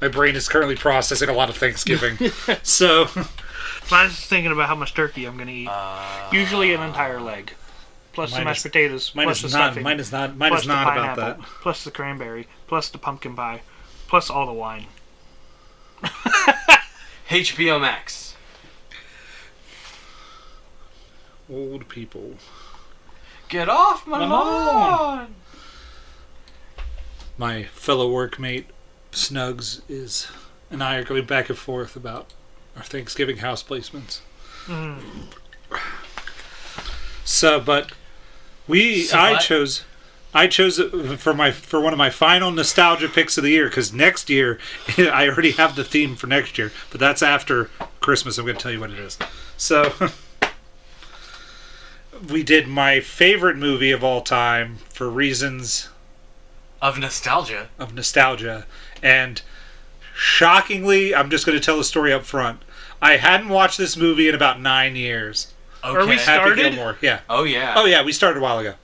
my brain is currently processing a lot of Thanksgiving. so I was just thinking about how much turkey I'm gonna eat. Uh, Usually an entire leg, plus the mashed is- potatoes, mine plus is the not. stuffing, Mine is not. Mine plus is the not about pineapple, that. plus the cranberry, plus the pumpkin pie, plus all the wine. HBO Max. Old people. Get off my My lawn. My fellow workmate Snugs is and I are going back and forth about our Thanksgiving house placements. Mm. So, but we, So I what? chose, I chose for my for one of my final nostalgia picks of the year because next year I already have the theme for next year, but that's after Christmas. I'm going to tell you what it is. So, we did my favorite movie of all time for reasons Of nostalgia. of nostalgia. And shockingly, I'm just going to tell the story up front. I hadn't watched this movie in about nine years. Okay. Are we Happy Started? Gilmore, yeah. oh yeah. Oh yeah, we started a while ago.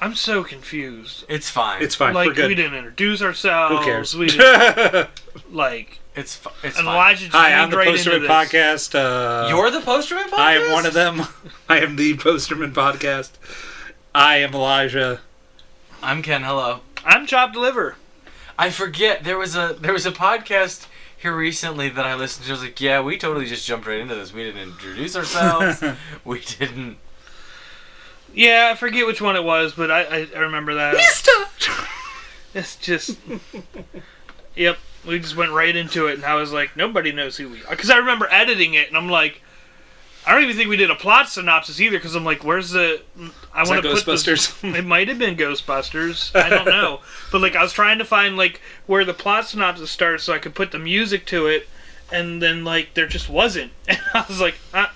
I'm so confused. It's fine. It's fine. like We're good. we didn't introduce ourselves. Who cares? We didn't, like It's fu- it's and fine. Elijah just Hi, I'm leaned the right Posterman into. Podcast. Uh, You're the posterman podcast. I am one of them. I am the Posterman Podcast. I am Elijah. I'm Ken. Hello. I'm Chop Deliver. I forget there was a there was a podcast here recently that I listened to. I was like, yeah, we totally just jumped right into this. We didn't introduce ourselves. we didn't. Yeah, I forget which one it was, but I I, I remember that. Mister. It's just, yep. We just went right into it, and I was like, nobody knows who we are. Because I remember editing it, and I'm like, I don't even think we did a plot synopsis either. Because I'm like, where's the? I want to put this- Ghostbusters? It might have been Ghostbusters. I don't know, but like I was trying to find like where the plot synopsis starts, so I could put the music to it, and then like there just wasn't, and I was like, I,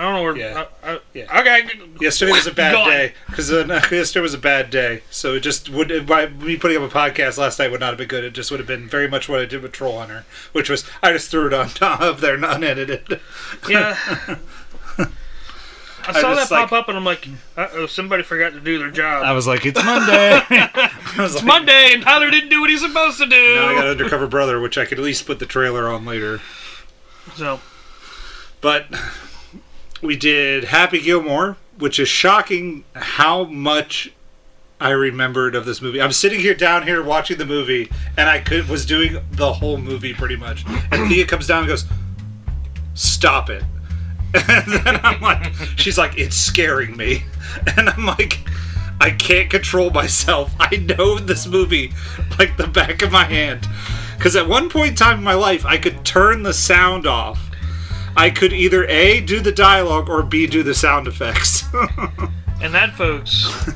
I don't know where. Yeah. I, I, Yeah. Okay. Yesterday was a bad Gone. day because uh, yesterday was a bad day. So it just would by me putting up a podcast last night would not have been good. It just would have been very much what I did with Troll Hunter, which was I just threw it on top of there, unedited. Yeah. I saw that just, pop like- up, and I'm like, uh oh, somebody forgot to do their job. I was like, it's Monday. It's like, Monday, and Tyler didn't do what he's supposed to do. Now I got Undercover Brother, which I could at least put the trailer on later. so But we did Happy Gilmore, which is shocking how much I remembered of this movie. I'm sitting here down here watching the movie, and I could was doing the whole movie pretty much. And Thea comes down and goes, "Stop it!" And then I'm like, she's like, "It's scaring me," and I'm like. I can't control myself. I know this movie like the back of my hand. Because at one point in time in my life, I could turn the sound off. I could either A, do the dialogue, or B, do the sound effects. and that, folks,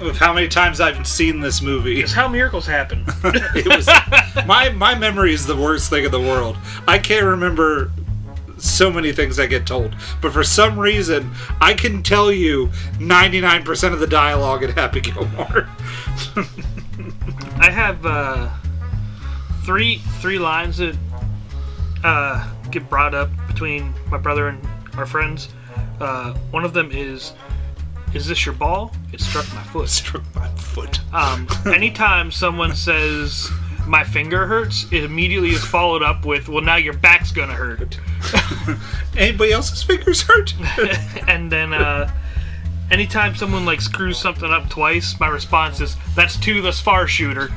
of how many times I've seen this movie. is how miracles happen. It was my my memory is the worst thing in the world. I can't remember so many things I get told, but for some reason, I can tell you 99% of the dialogue in Happy Gilmore. I have uh, three three lines that uh, get brought up between my brother and our friends. Uh, one of them is, "Is this your ball? It struck my foot." Struck my foot. Um, anytime someone says my finger hurts, it immediately is followed up with, "Well, now your back's gonna hurt." Anybody else's fingers hurt? and then uh, anytime someone like screws something up twice, my response is, "That's two thus far, shooter."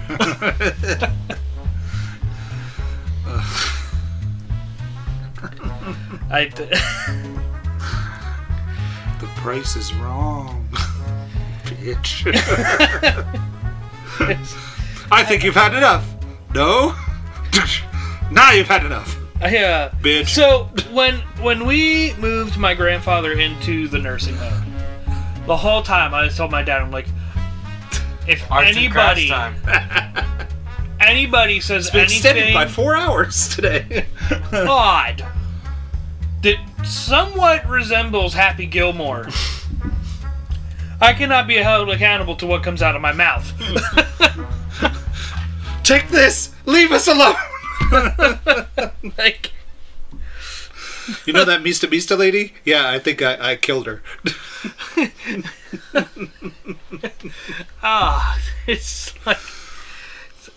I d- the price is wrong, bitch. I think you've had enough. No? now you've had enough, I, uh, bitch. So when when we moved my grandfather into the nursing home, the whole time I told my dad, I'm like, if Arts and anybody time. anybody says it's been extended by four hours today. odd that somewhat resembles Happy Gilmore, I cannot be held accountable to what comes out of my mouth. Take this. Leave us alone. like, You know that Mista Mista lady? Yeah, I think I, I killed her. ah, it's like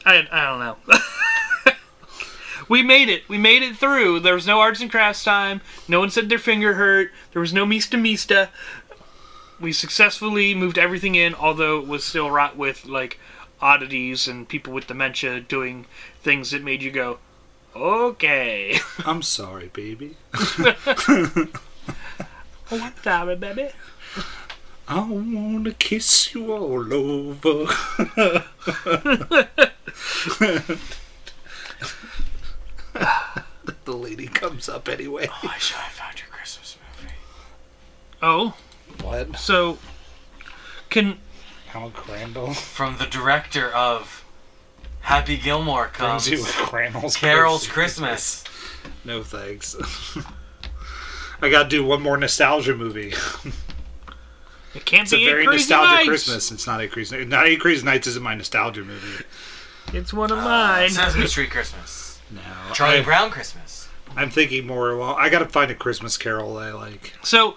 I, I don't know. We made it. We made it through. There was no arts and crafts time. No one said their finger hurt. There was no Mista Mista. We successfully moved everything in, although it was still wrought with like oddities and people with dementia doing things that made you go, okay. I'm sorry, baby. oh, I'm sorry, baby. I wanna kiss you all over. the lady comes up anyway. Oh, I should have found your Christmas movie. Oh, What? so can Hal Crandall From the director of Happy Gilmore brings comes you Crandall's Carol's Christmas. No thanks. I gotta do one more nostalgia movie. it can't It's a very Crazy nostalgic Nights. Christmas. It's not a crazy. Not a crazy nights isn't my nostalgia movie. It's one of Uh, mine. Sesame Street Christmas. No, Charlie I, Brown Christmas. I'm thinking more. Well, I gotta find a Christmas Carol I like. So,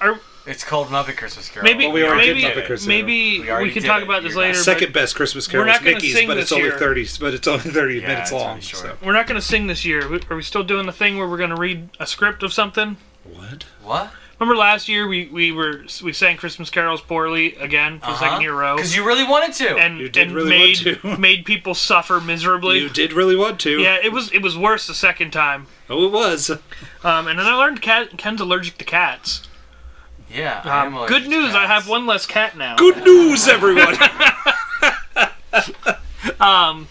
are It's called Muppet Christmas Carol. maybe Well, we already maybe did Muppet Christmas maybe We we can talk it. about this You're later. not- but Second best Christmas Carol is gonna Mickey's, but it's only year. thirty. But it's only thirty Yeah, minutes long. really. So. We're not going to sing this year. Are we still doing the thing where we're going to read a script of something? What? What? Remember last year we, we were we sang Christmas carols poorly again for the second year row, Because Uh-huh. you really wanted to. and You did and really made want to. made people suffer miserably. You did really want to. yeah, it was it was worse the second time. Oh, it was. Um, and then I learned cat, Ken's allergic to cats. yeah. I am Um, allergic good to news, I have one less cat now. Good news, everyone. Um,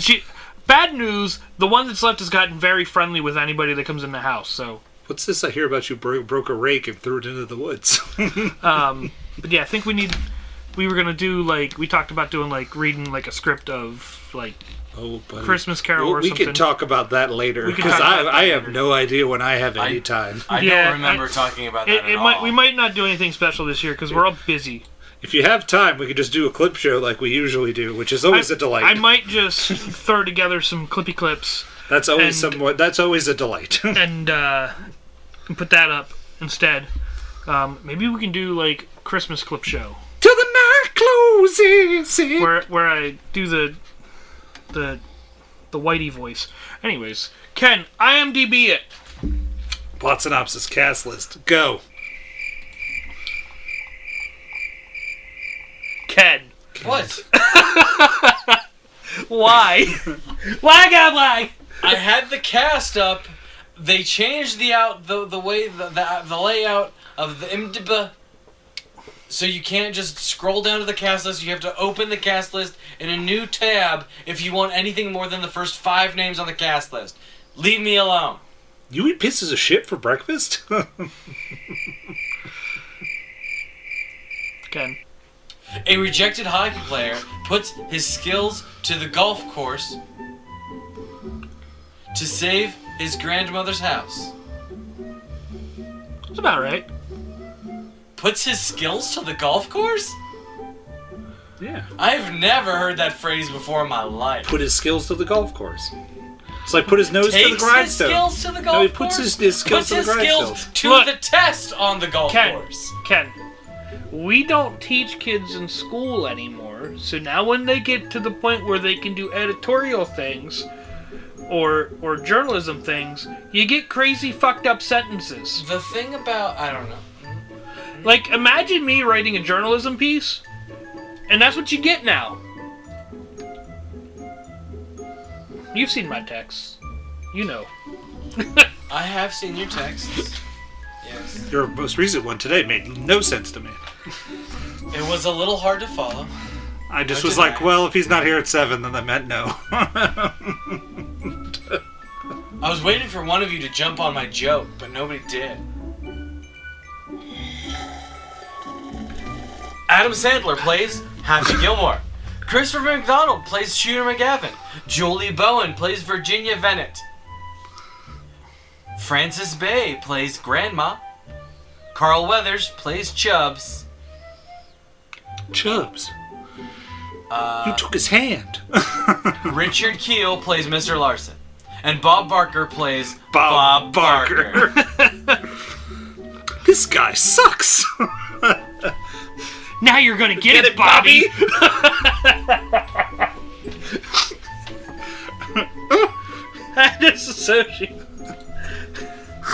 she bad news. The one that's left has gotten very friendly with anybody that comes in the house. So, What's this I hear about you bro- broke a rake and threw it into the woods? um, but yeah, I think we need. We were gonna do like we talked about doing like reading like a script of like oh, buddy. Christmas Carol Well, or we something. can talk about that later because talk I, about I have no idea when I have any I- time. I Yeah, don't remember I- talking about that It, at it all. might we might not do anything special this year because we're all busy. If you have time, we could just do a clip show like we usually do, which is always I, a delight. I might just throw together some clippy clips that's always and- somewhat. That's always a delight. and uh, and put that up instead. Um, maybe we can do like Christmas clip show To the night closes. in. where where I do the the the Whitey voice. Anyways, Ken, IMDb it. Plot synopsis, cast list, go. Ken, What? why? why God why? I had the cast up. They changed the out the the way the the, the layout of the IMDb. So you can't just scroll down to the cast list. You have to open the cast list in a new tab if you want anything more than the first five names on the cast list. Leave me alone. You eat pieces of shit for breakfast? Ken, A rejected hockey player puts his skills to the golf course to save his grandmother's house. that's about right. Puts his skills to the golf course? yeah. I've never heard that phrase before in my life. Put his skills to the golf course. It's like put his nose to the Takes his grindstone. skills to the golf no, he puts his, his skills puts to the his skills to Look. the test on the golf Ken. course. Ken, we don't teach kids in school anymore. So now when they get to the point where they can do editorial things or or journalism things, you get crazy fucked up sentences. The thing about I don't know. Like imagine me writing a journalism piece and that's what you get now. You've seen my texts. You know. I have seen your texts. Yes. Your most recent one today made no sense to me. It was a little hard to follow. I just No was like, deny. well, if he's not here at seven, then that meant no. I was waiting for one of you to jump on my joke, but nobody did. Adam Sandler plays Happy Gilmore. Christopher McDonald plays Shooter McGavin. Julie Bowen plays Virginia Venit. Frances Bay plays Grandma. Carl Weathers plays Chubbs. Chubbs, Uh, you took his hand. Richard Kiel plays Mr. Larson and Bob Barker plays Bob, Bob Barker. Barker. this guy sucks. now you're gonna get, get it, it, Bobby. Bobby. this is so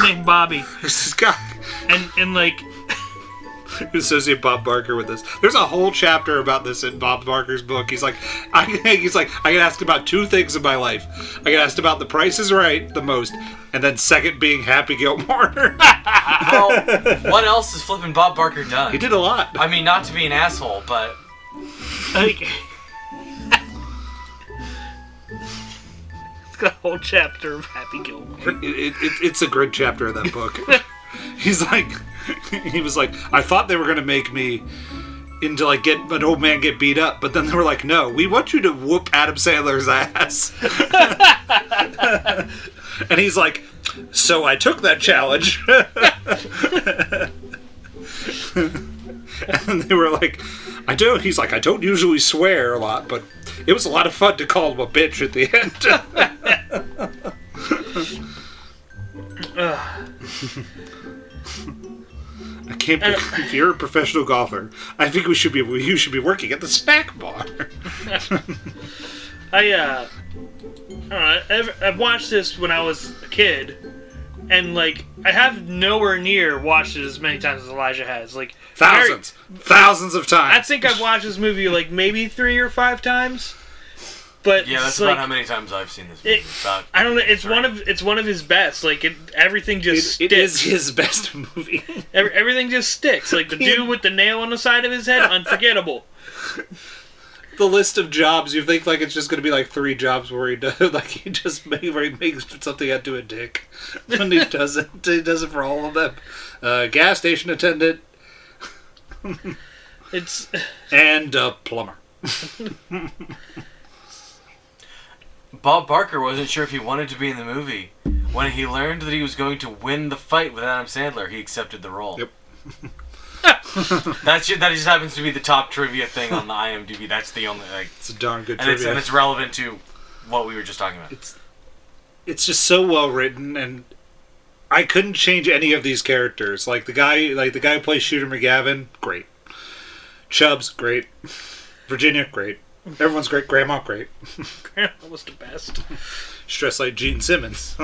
Named Bobby. This guy. And and like associate Bob Barker with this. There's a whole chapter about this in Bob Barker's book. He's like, I, he's like, I get asked about two things in my life. I get asked about The Price is Right the most, and then second being Happy Gilmore. Well, what else has flipping Bob Barker done? he did a lot. I mean, not to be an asshole, but like. It's got a whole chapter of Happy Gilmore. It, it, it, it's a great chapter of that book. He's like, he was like, I thought they were gonna make me into like get an old man get beat up, but then they were like, no, we want you to whoop Adam Sandler's ass. and he's like, so I took that challenge. and they were like, I don't. He's like, I don't usually swear a lot, but it was a lot of fun to call him a bitch at the end. I can't. Be, if you're a professional golfer, I think we should be. You should be working at the snack bar. I uh, I don't know. I've, watched this when I was a kid, and like I have nowhere near watched it as many times as Elijah has. Like very- Thousands, thousands of times. I think I've watched this movie like maybe three or five times. But yeah, that's it's about like, how many times I've seen this movie. It- About I don't know. It's Three. one of it's one of his best. Like it, everything just It, it is sticks. his best movie. Every, everything just sticks. Like the dude with the nail on the side of his head, unforgettable. the list of jobs you think like it's just going to be like three jobs where he does like he just make, where he makes something into a dick and he does it he does it for all of them uh, gas station attendant It's and a plumber Bob Barker wasn't sure if he wanted to be in the movie. When he learned that he was going to win the fight with Adam Sandler, he accepted the role. Yep. That's ju- that just happens to be the top trivia thing on the IMDb. That's the only like, it's a darn good and it's trivia and it's relevant to what we were just talking about. it's it's just so well written and I couldn't change any of these characters like the guy like the guy who plays Shooter McGavin great Chubbs great Virginia great everyone's great Grandma great Grandma was the best. Stress like Gene Simmons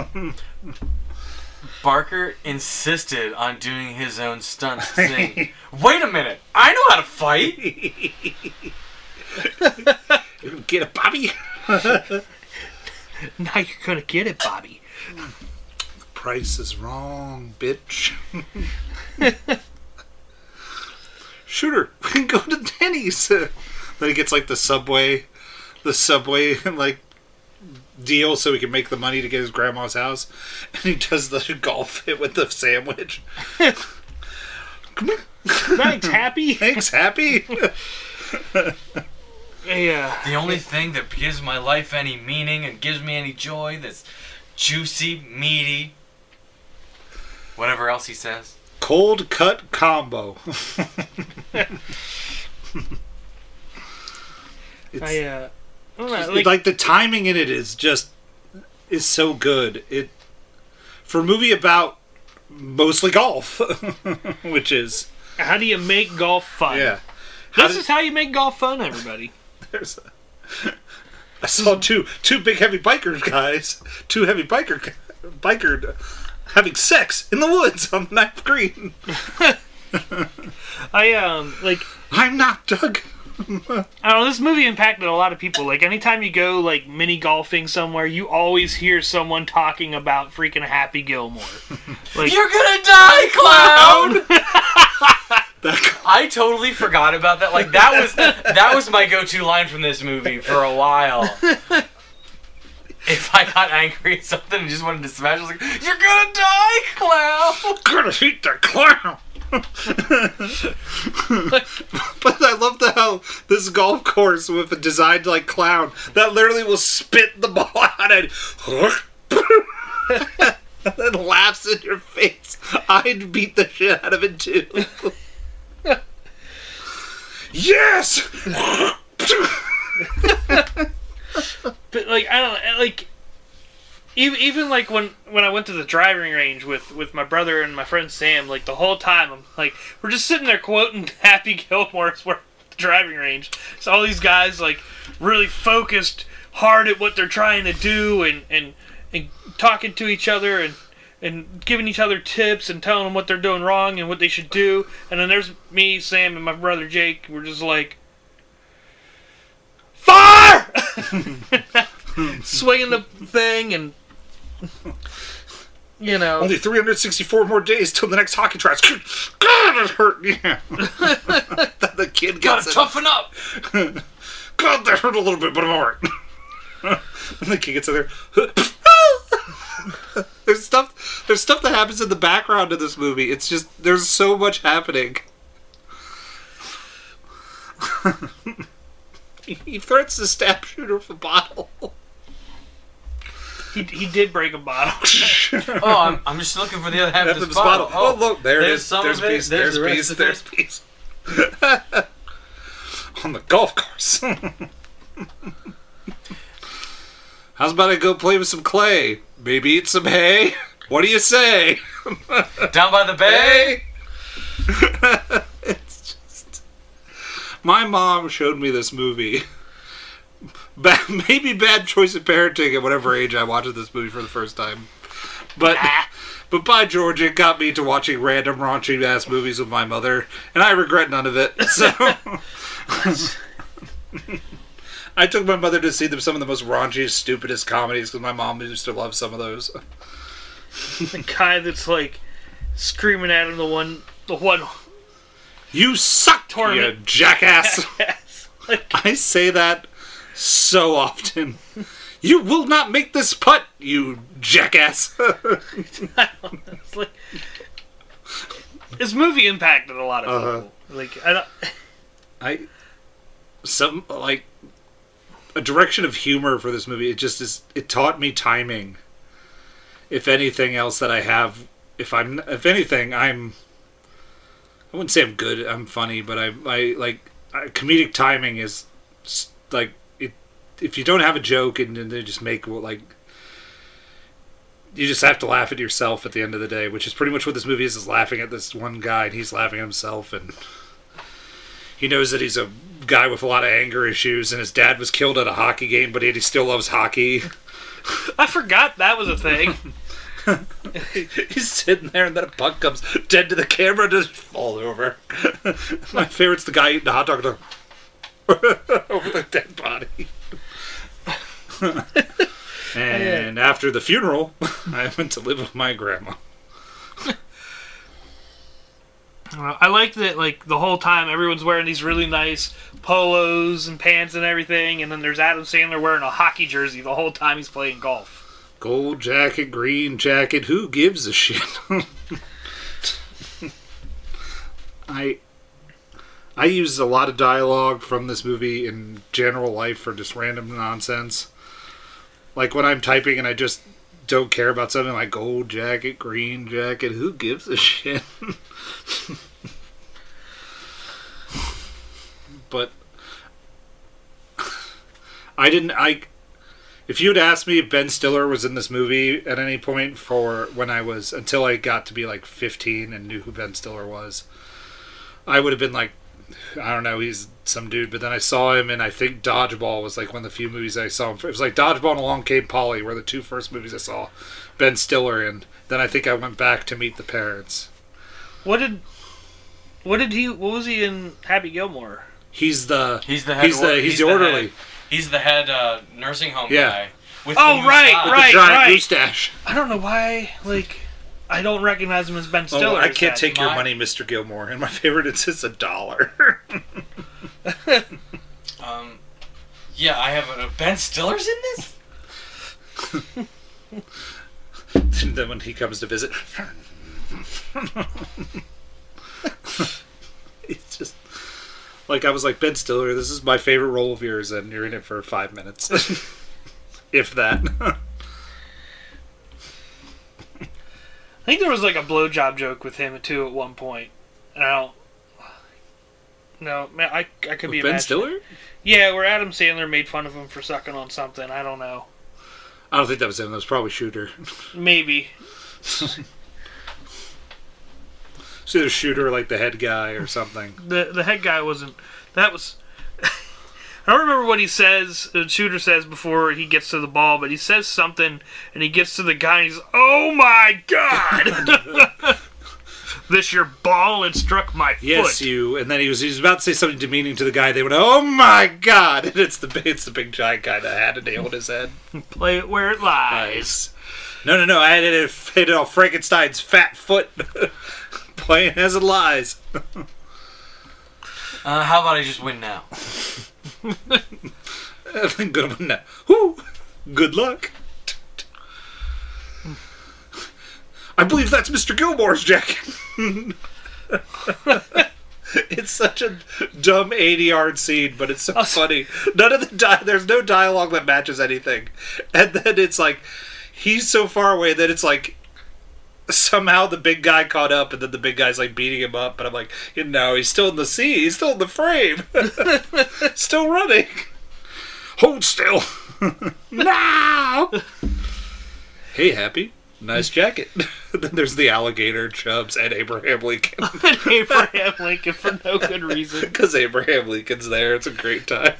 Barker insisted on doing his own stunts, saying, "Wait a minute, I know how to fight." You can get a Bobby. Now you're gonna get it, Bobby. The price is wrong, bitch. Shooter, we can go to Denny's. Then he gets like the subway, the subway like deal, so he can make the money to get his grandma's house, and he does the golf hit with the sandwich. Thanks, Happy. Thanks, happy. Yeah. The only thing that gives my life any meaning and gives me any joy that's juicy, meaty, whatever else he says. Cold cut combo. It's, I uh, know, like, like, the timing in it is just is so good. It for a movie about mostly golf, which is how do you make golf fun? yeah. How This did- is how you make golf fun, everybody. there's a- I saw two two big heavy biker guys, two heavy biker biker having sex in the woods on the ninth green. I um like I'm not Doug. I don't know. This movie impacted a lot of people. Like anytime you go like mini golfing somewhere, you always hear someone talking about freaking Happy Gilmore. Like You're gonna die, clown! I totally forgot about that. Like that was that was my go-to line from this movie for a while. If I got angry at something and just wanted to smash, I was like, "You're gonna die, clown!" I'm gonna eat the clown. but I love the how this golf course with a designed like clown that literally will spit the ball out and, and then laughs in your face. I'd beat the shit out of it too. yes. but like I don't like even even like when when I went to the driving range with with my brother and my friend Sam, like the whole time I'm like we're just sitting there quoting Happy Gilmore as we're the driving range. So all these guys like really focused hard at what they're trying to do and and and talking to each other and and giving each other tips and telling them what they're doing wrong and what they should do. And then there's me, Sam, and my brother Jake. We're just like, fire! Swinging the thing and. You know, Only 364 more days till the next hockey tryouts. God, it hurt. Yeah. the kid Gotta it. toughen up. God, that hurt a little bit, but I'm alright. and the kid gets in there. there's stuff. There's stuff that happens in the background of this movie. It's just there's so much happening. he threatens to stab shooter with a bottle. He, he did break a bottle. Oh, I'm, I'm just looking for the other half After of this this bottle. bottle. Oh, look, there it there's is. some there's of it, piece. there's There's, the rest piece. There's piece. On the golf course. How's about I go play with some clay? Maybe eat some hay? What do you say? Down by the bay. Hey! it's just. My mom showed me this movie. Ba- maybe bad choice of parenting at whatever age I watched this movie for the first time. But ah. but by George, it got me to watching random raunchy ass movies with my mother, and I regret none of it. So I took my mother to see them some of the most raunchiest, stupidest comedies because my mom used to love some of those. the guy that's like screaming at him, the one, the one. You suck, you jackass! like, I say that so often. You will not make this putt, you jackass. it's like this movie impacted a lot of Uh-huh. people. Like I don't. I some like a direction of humor for this movie. It just is. It taught me timing. If anything else that I have, if I'm, if anything, I'm. I wouldn't say I'm good. I'm funny, but I, I like I, comedic timing is like it. If you don't have a joke and then they just make what like. You just have to laugh at yourself at the end of the day, which is pretty much what this movie is: is laughing at this one guy, and he's laughing at himself, and he knows that he's a guy with a lot of anger issues, and his dad was killed at a hockey game, but he still loves hockey. I forgot that was a thing. he's sitting there, and then a puck comes dead to the camera, and just falls over. My favorite's the guy eating the hot dog over the dead body. and after the funeral, I went to live with my grandma. I like that. Like the whole time, everyone's wearing these really nice polos and pants and everything, and then there's Adam Sandler wearing a hockey jersey the whole time he's playing golf. Gold jacket, green jacket, who gives a shit? I I use a lot of dialogue from this movie in general life for just random nonsense. Like when I'm typing and I just don't care about something like gold jacket, green jacket, who gives a shit? but I didn't I if you'd asked me if Ben Stiller was in this movie at any point for when I was until I got to be like 15 and knew who Ben Stiller was, I would have been like, I don't know, he's some dude. But then I saw him, and I think Dodgeball was like one of the few movies I saw him. For. It was like Dodgeball and Along Came Polly were the two first movies I saw Ben Stiller in. Then I think I went back to meet the parents. What did? What did he? What was he in Happy Gilmore? He's the He's the head. he's the or- he's, the orderly. Head, he's the head uh, nursing home Yeah. guy. With Oh, the right, mustache. right. giant mustache. I don't know why. Like, I don't recognize him as Ben Oh, Stiller. I can't that. take your My- money, Mr. Gilmore. And my favorite is just a dollar. Um, yeah, I have a Ben Stiller's in this. and then when he comes to visit, it's just like I was like Ben Stiller. This is my favorite role of yours, and you're in it for five minutes, if that. I think there was like a blowjob joke with him too at one point. And I don't. No, man, I I could be ben. Stiller? Yeah, where Adam Sandler made fun of him for sucking on something. I don't know. I don't think that was him. That was probably Shooter. Maybe. It's either Shooter, like the head guy, or something. the the head guy wasn't. That was. I don't remember what he says. The shooter says before he gets to the ball, but he says something, and he gets to the guy, and he's, "Oh my god!" this your ball and struck my foot. Yes, you. And then he was he was about to say something demeaning to the guy. They went, "Oh my god!" And it's the it's the big giant guy that had a nail in his head. Play it where it lies. Nice. No, no, no. I had it, hit it on Frankenstein's fat foot, playing as it lies. Uh, how about I just win now? Good one now. Whew. Good luck. I believe that's Mr. Gilmore's jacket. it's such a dumb 80 yard scene, but it's so funny. None of the di- there's no dialogue that matches anything. And then it's like he's so far away that it's like somehow the big guy caught up and then the big guy's like beating him up, but I'm like, you know, he's still in the sea, he's still in the frame. still running. Hold still. no. Hey, Happy. Nice jacket. then there's the alligator, Chubbs, and Abraham Lincoln. Abraham Lincoln for no good reason. Because Abraham Lincoln's there. It's a great time.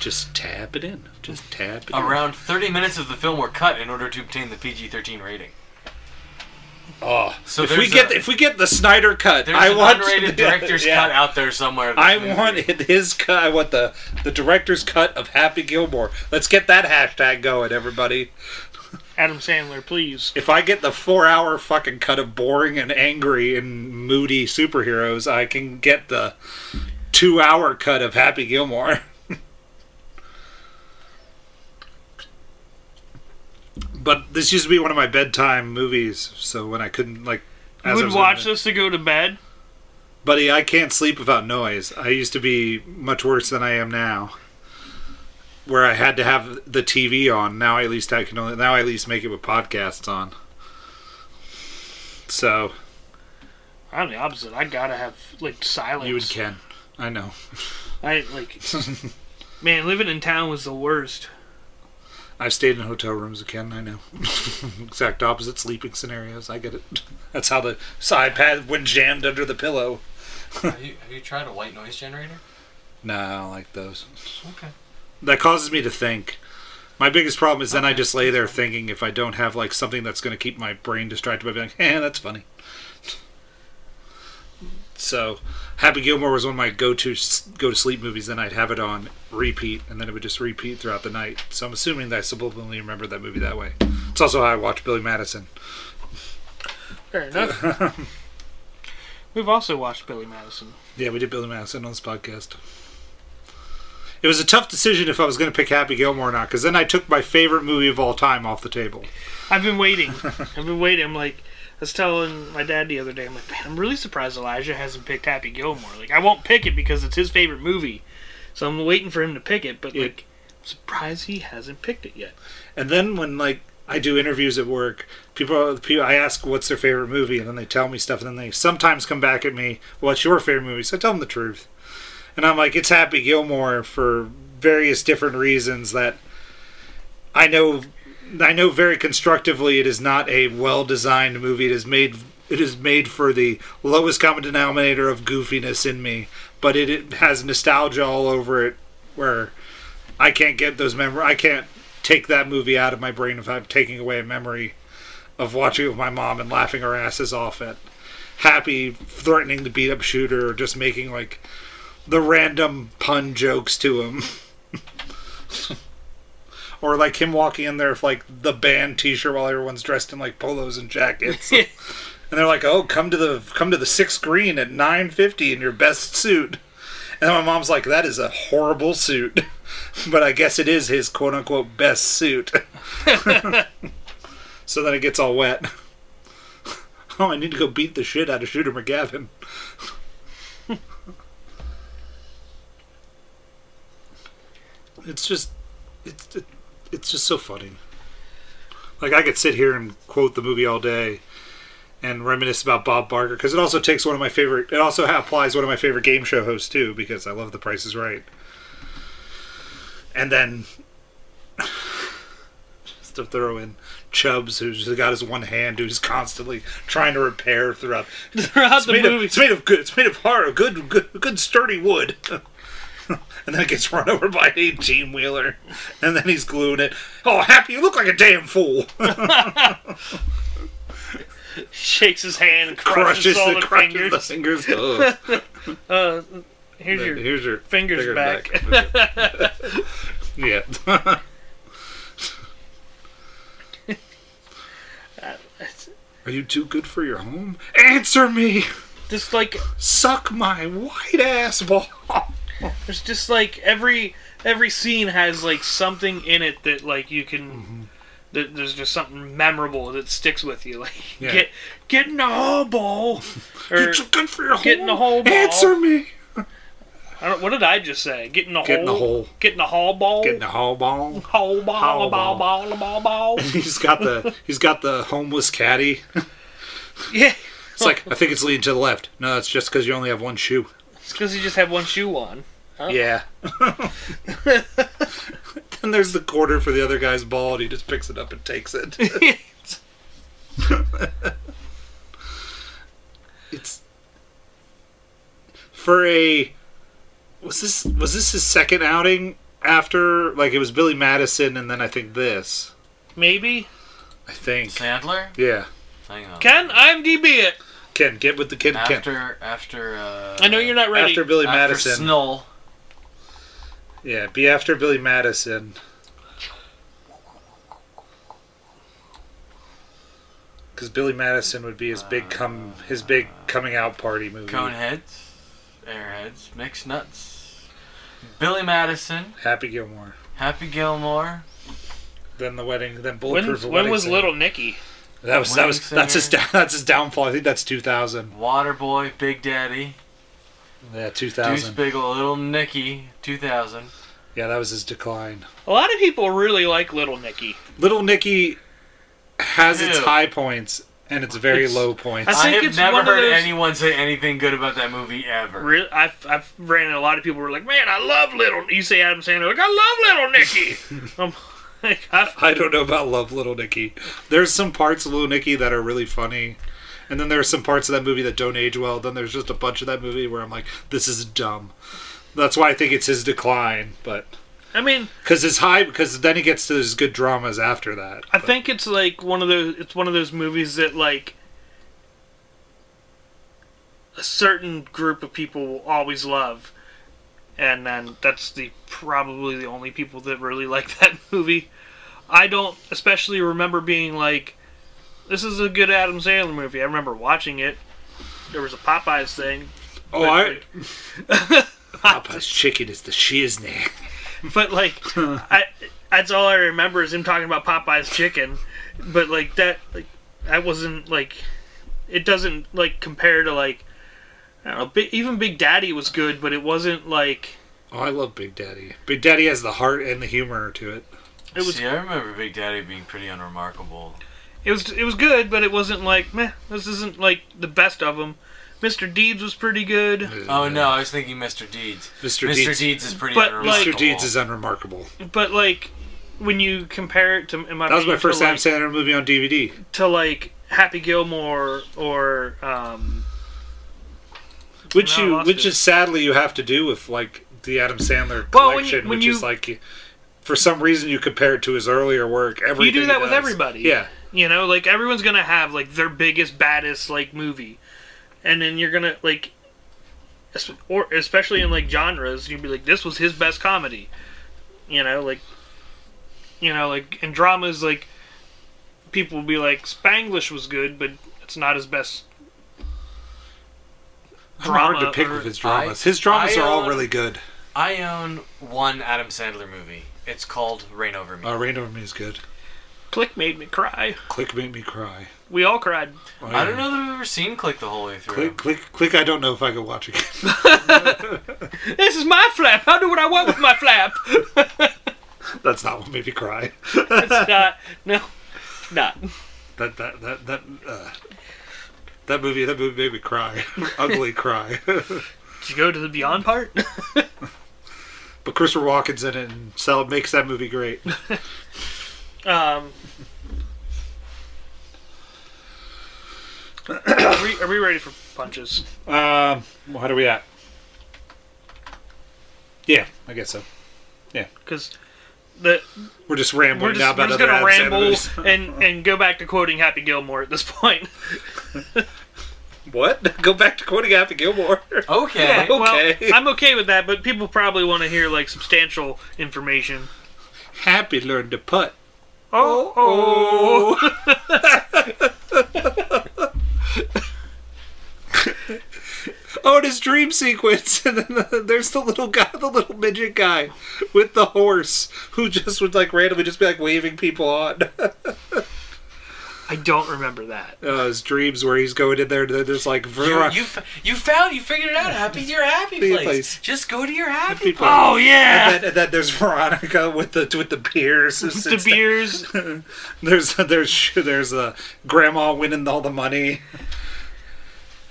Just tap it in. Just tap it in. Around 30 minutes of the film were cut in order to obtain the PG-13 rating. Oh, So if we there's get a- if we get the Snyder cut, I want the director's yeah. cut out there somewhere. I movie. want his cut. I want the the director's cut of Happy Gilmore. Let's get that hashtag going, everybody. Adam Sandler, please. If I get the four hour fucking cut of boring and angry and moody superheroes, I can get the two hour cut of Happy Gilmore. but this used to be one of my bedtime movies, so when I couldn't like You as I would watch this to go to bed? Buddy, I can't sleep without noise. I used to be much worse than I am now. Where I had to have the TV on. Now at least I can only now I at least make it with podcasts on. So I'm the opposite. I gotta have like silence. you and Ken. I know. I like. man, living in town was the worst. I've stayed in hotel rooms Ken, I know. exact opposite sleeping scenarios. I get it. That's how the iPad went jammed under the pillow. Have you, have you tried a white noise generator? No, I don't like those. Okay. that causes me to think. My biggest problem is then I just lay there thinking if I don't have like something that's going to keep my brain distracted by being like, eh, that's funny. So, Happy Gilmore was one of my go-to go to sleep movies. Then I'd have it on repeat, and then it would just repeat throughout the night. So I'm assuming that I subliminally remember that movie that way. It's also how I watch Billy Madison. Fair enough. We've also watched Billy Madison. Yeah, we did Billy Madison on this podcast. It was a tough decision if I was going to pick Happy Gilmore or not, because then I took my favorite movie of all time off the table. I've been waiting. I've been waiting. I'm like, was telling my dad the other day. I'm like, man, I'm really surprised Elijah hasn't picked Happy Gilmore. Like, I won't pick it because it's his favorite movie, so I'm waiting for him to pick it. But Yeah. like, I'm surprised he hasn't picked it yet. And then when like I do interviews at work, people, people I ask what's their favorite movie, and then they tell me stuff, and then they sometimes come back at me, "What's your favorite movie?" So I tell them the truth, and I'm like, "It's Happy Gilmore for various different reasons that I know." I know very constructively it is not a well-designed movie. It is made. It is made for the lowest common denominator of goofiness in me, but it, it has nostalgia all over it, where I can't get those memory. I can't take that movie out of my brain if I'm taking away a memory of watching it with my mom and laughing our asses off at Happy threatening to beat up Shooter or just making like the random pun jokes to him. or like him walking in there with like the band t-shirt while everyone's dressed in like polos and jackets. and they're like, "Oh, come to the come to the sixth green at 9:50 in your best suit." And my mom's like, "That is a horrible suit." but I guess it is his quote unquote best suit. so then it gets all wet. oh, I need to go beat the shit out of Shooter McGavin. it's just, it's it, it's just so funny. Like I could sit here and quote the movie all day, and reminisce about Bob Barker because it also takes one of my favorite. It also applies one of my favorite game show hosts too because I love The Price Is Right. And then just to throw in Chubbs, who's got his one hand, who's constantly trying to repair throughout. Throughout It's the made, movie, of, it's made of good. It's made of hard, good, good, good sturdy wood. and then it gets run over by an 18 wheeler, and then he's gluing it. Oh, Happy, you look like a damn fool. Shakes his hand crushes, crushes all the, the crushes fingers. the fingers. Ugh. Uh, here's your Here's your fingers, finger back. yeah. Are you too good for your home? Answer me! just like Suck my white ass ball! There's just like every every scene has like something in it that like you can Mm-hmm. that there's just something memorable that sticks with you like Yeah. get get in the hole ball or You're too good for your get in the hole ball. Answer me! I don't, what did I just say get in the Get in the hole. get in the hole ball Get in the hole ball. hole ball Hole ball ball. ball ball ball He's got the he's got the homeless caddy. yeah It's like I think it's leading to the left. No, that's just because you only have one shoe. It's because you just have one shoe on Yeah. and there's the quarter for the other guy's ball, and he just picks it up and takes it. it's for a was this was this his second outing after like it was Billy Madison and then I think this maybe I think Sandler? yeah Hang on. can IMDb it Ken get with the kid Ken. After after uh, I know you're not ready. After Billy after Madison. Snoll. yeah be after Billy Madison. Because Billy Madison would be his big come his big coming out party movie. Coneheads, Airheads, Mixed Nuts, Billy Madison, Happy Gilmore. Happy Gilmore, then the wedding then when, bulletproof when Wedding was Singer. Little Nicky that was that Wedding was that's his down, that's his downfall I think that's 2000 Waterboy, Big Daddy, yeah 2000. Deuce 2000 Biggle, Little Nicky, 2000. yeah that was his decline a lot of people really like Little Nicky Little Nicky has its high points and its very It's- low points. I, I have it's never one heard those- anyone say anything good about that movie ever. Really, I've I've ran into a lot of people who are like, man, I love Little. You say Adam Sandler, like I love Little Nicky. I'm um, like, I don't know about Love Little Nicky. There's some parts of Little Nicky that are really funny. And then there are some parts of that movie that don't age well. Then there's just a bunch of that movie where I'm like, this is dumb. That's why I think it's his decline. But I mean, because his high, because then he gets to his good dramas after that. I But- think it's like one of those. It's one of those movies that like a certain group of people will always love, and then that's the probably the only people that really like that movie. I don't especially remember being like, "This is a good Adam Sandler movie." I remember watching it. There was a Popeyes thing. Oh, I. Papa's chicken is the shiznit. but like I that's all I remember is him talking about Popeye's chicken. But like that like I wasn't like it doesn't like compare to like know, Big, even Big Daddy was good, but it wasn't like Oh, I love Big Daddy. Big Daddy has the heart and the humor to it. it was See, I remember Big Daddy being pretty unremarkable. it was it was good, but it wasn't like meh, this isn't like the best of them. Mr. Deeds was pretty good, Oh no, I was thinking Mr. Deeds. Mr. Mr. Deeds. Deeds is pretty But, unremarkable. like- Mr. Deeds is unremarkable. but like when you compare it to in my That was my first to, time like, seeing a movie on DVD. to like Happy Gilmore or um Which you, which it. is sadly you have to do with like the Adam Sandler Well, when you- collection, when which you- is like, for some reason you compare it to his earlier work. Everything you do that with everybody. Yeah, You know, like everyone's gonna have like their biggest, baddest like movie, and then you're gonna like, or especially in like genres, you'd be like, this was his best comedy. You know, like, you know, like in dramas, like people will be like, Spanglish was good, but it's not his best. I'm hard to pick or- with his dramas. I- his dramas I are all really good. I own one Adam Sandler movie. It's called Reign Over Me. Uh, Reign Over Me is good. Click made me cry. Click made me cry. We all cried. I don't know that I've ever seen Click the whole way through. Click, click, click. I don't know if I could watch it. This is my flap. I'll do what I want with my flap. That's not what made me cry. That's not. No, not. That that that that uh, that movie that movie made me cry. Ugly cry. Did you go to the Beyond part? but Christopher Walken's in it and so it makes that movie great. Um, are, we, are we ready for punches? Um, what are we at? Yeah, I guess so. Yeah, because the We're just we're rambling just, now we're just other gonna ramble and and go back to quoting Happy Gilmore at this point. What? Go back to quoting Happy Gilmore. Okay. Okay. Well, I'm okay with that, but people probably want to hear like substantial information. Happy learned to putt. Oh, oh. Oh, and his dream sequence, and then the, there's the little guy, the little midget guy with the horse, who just would like randomly just be like waving people on. I don't remember that. uh, his dreams where he's going in there, and then there's like you, you, you found, you figured it out. Happy, your happy Happy place. place. Just go to your happy Happy place. place. Oh and, yeah, then, and then there's Veronica with the with the beers. who the beers. there. There's there's there's uh, grandma winning all the money.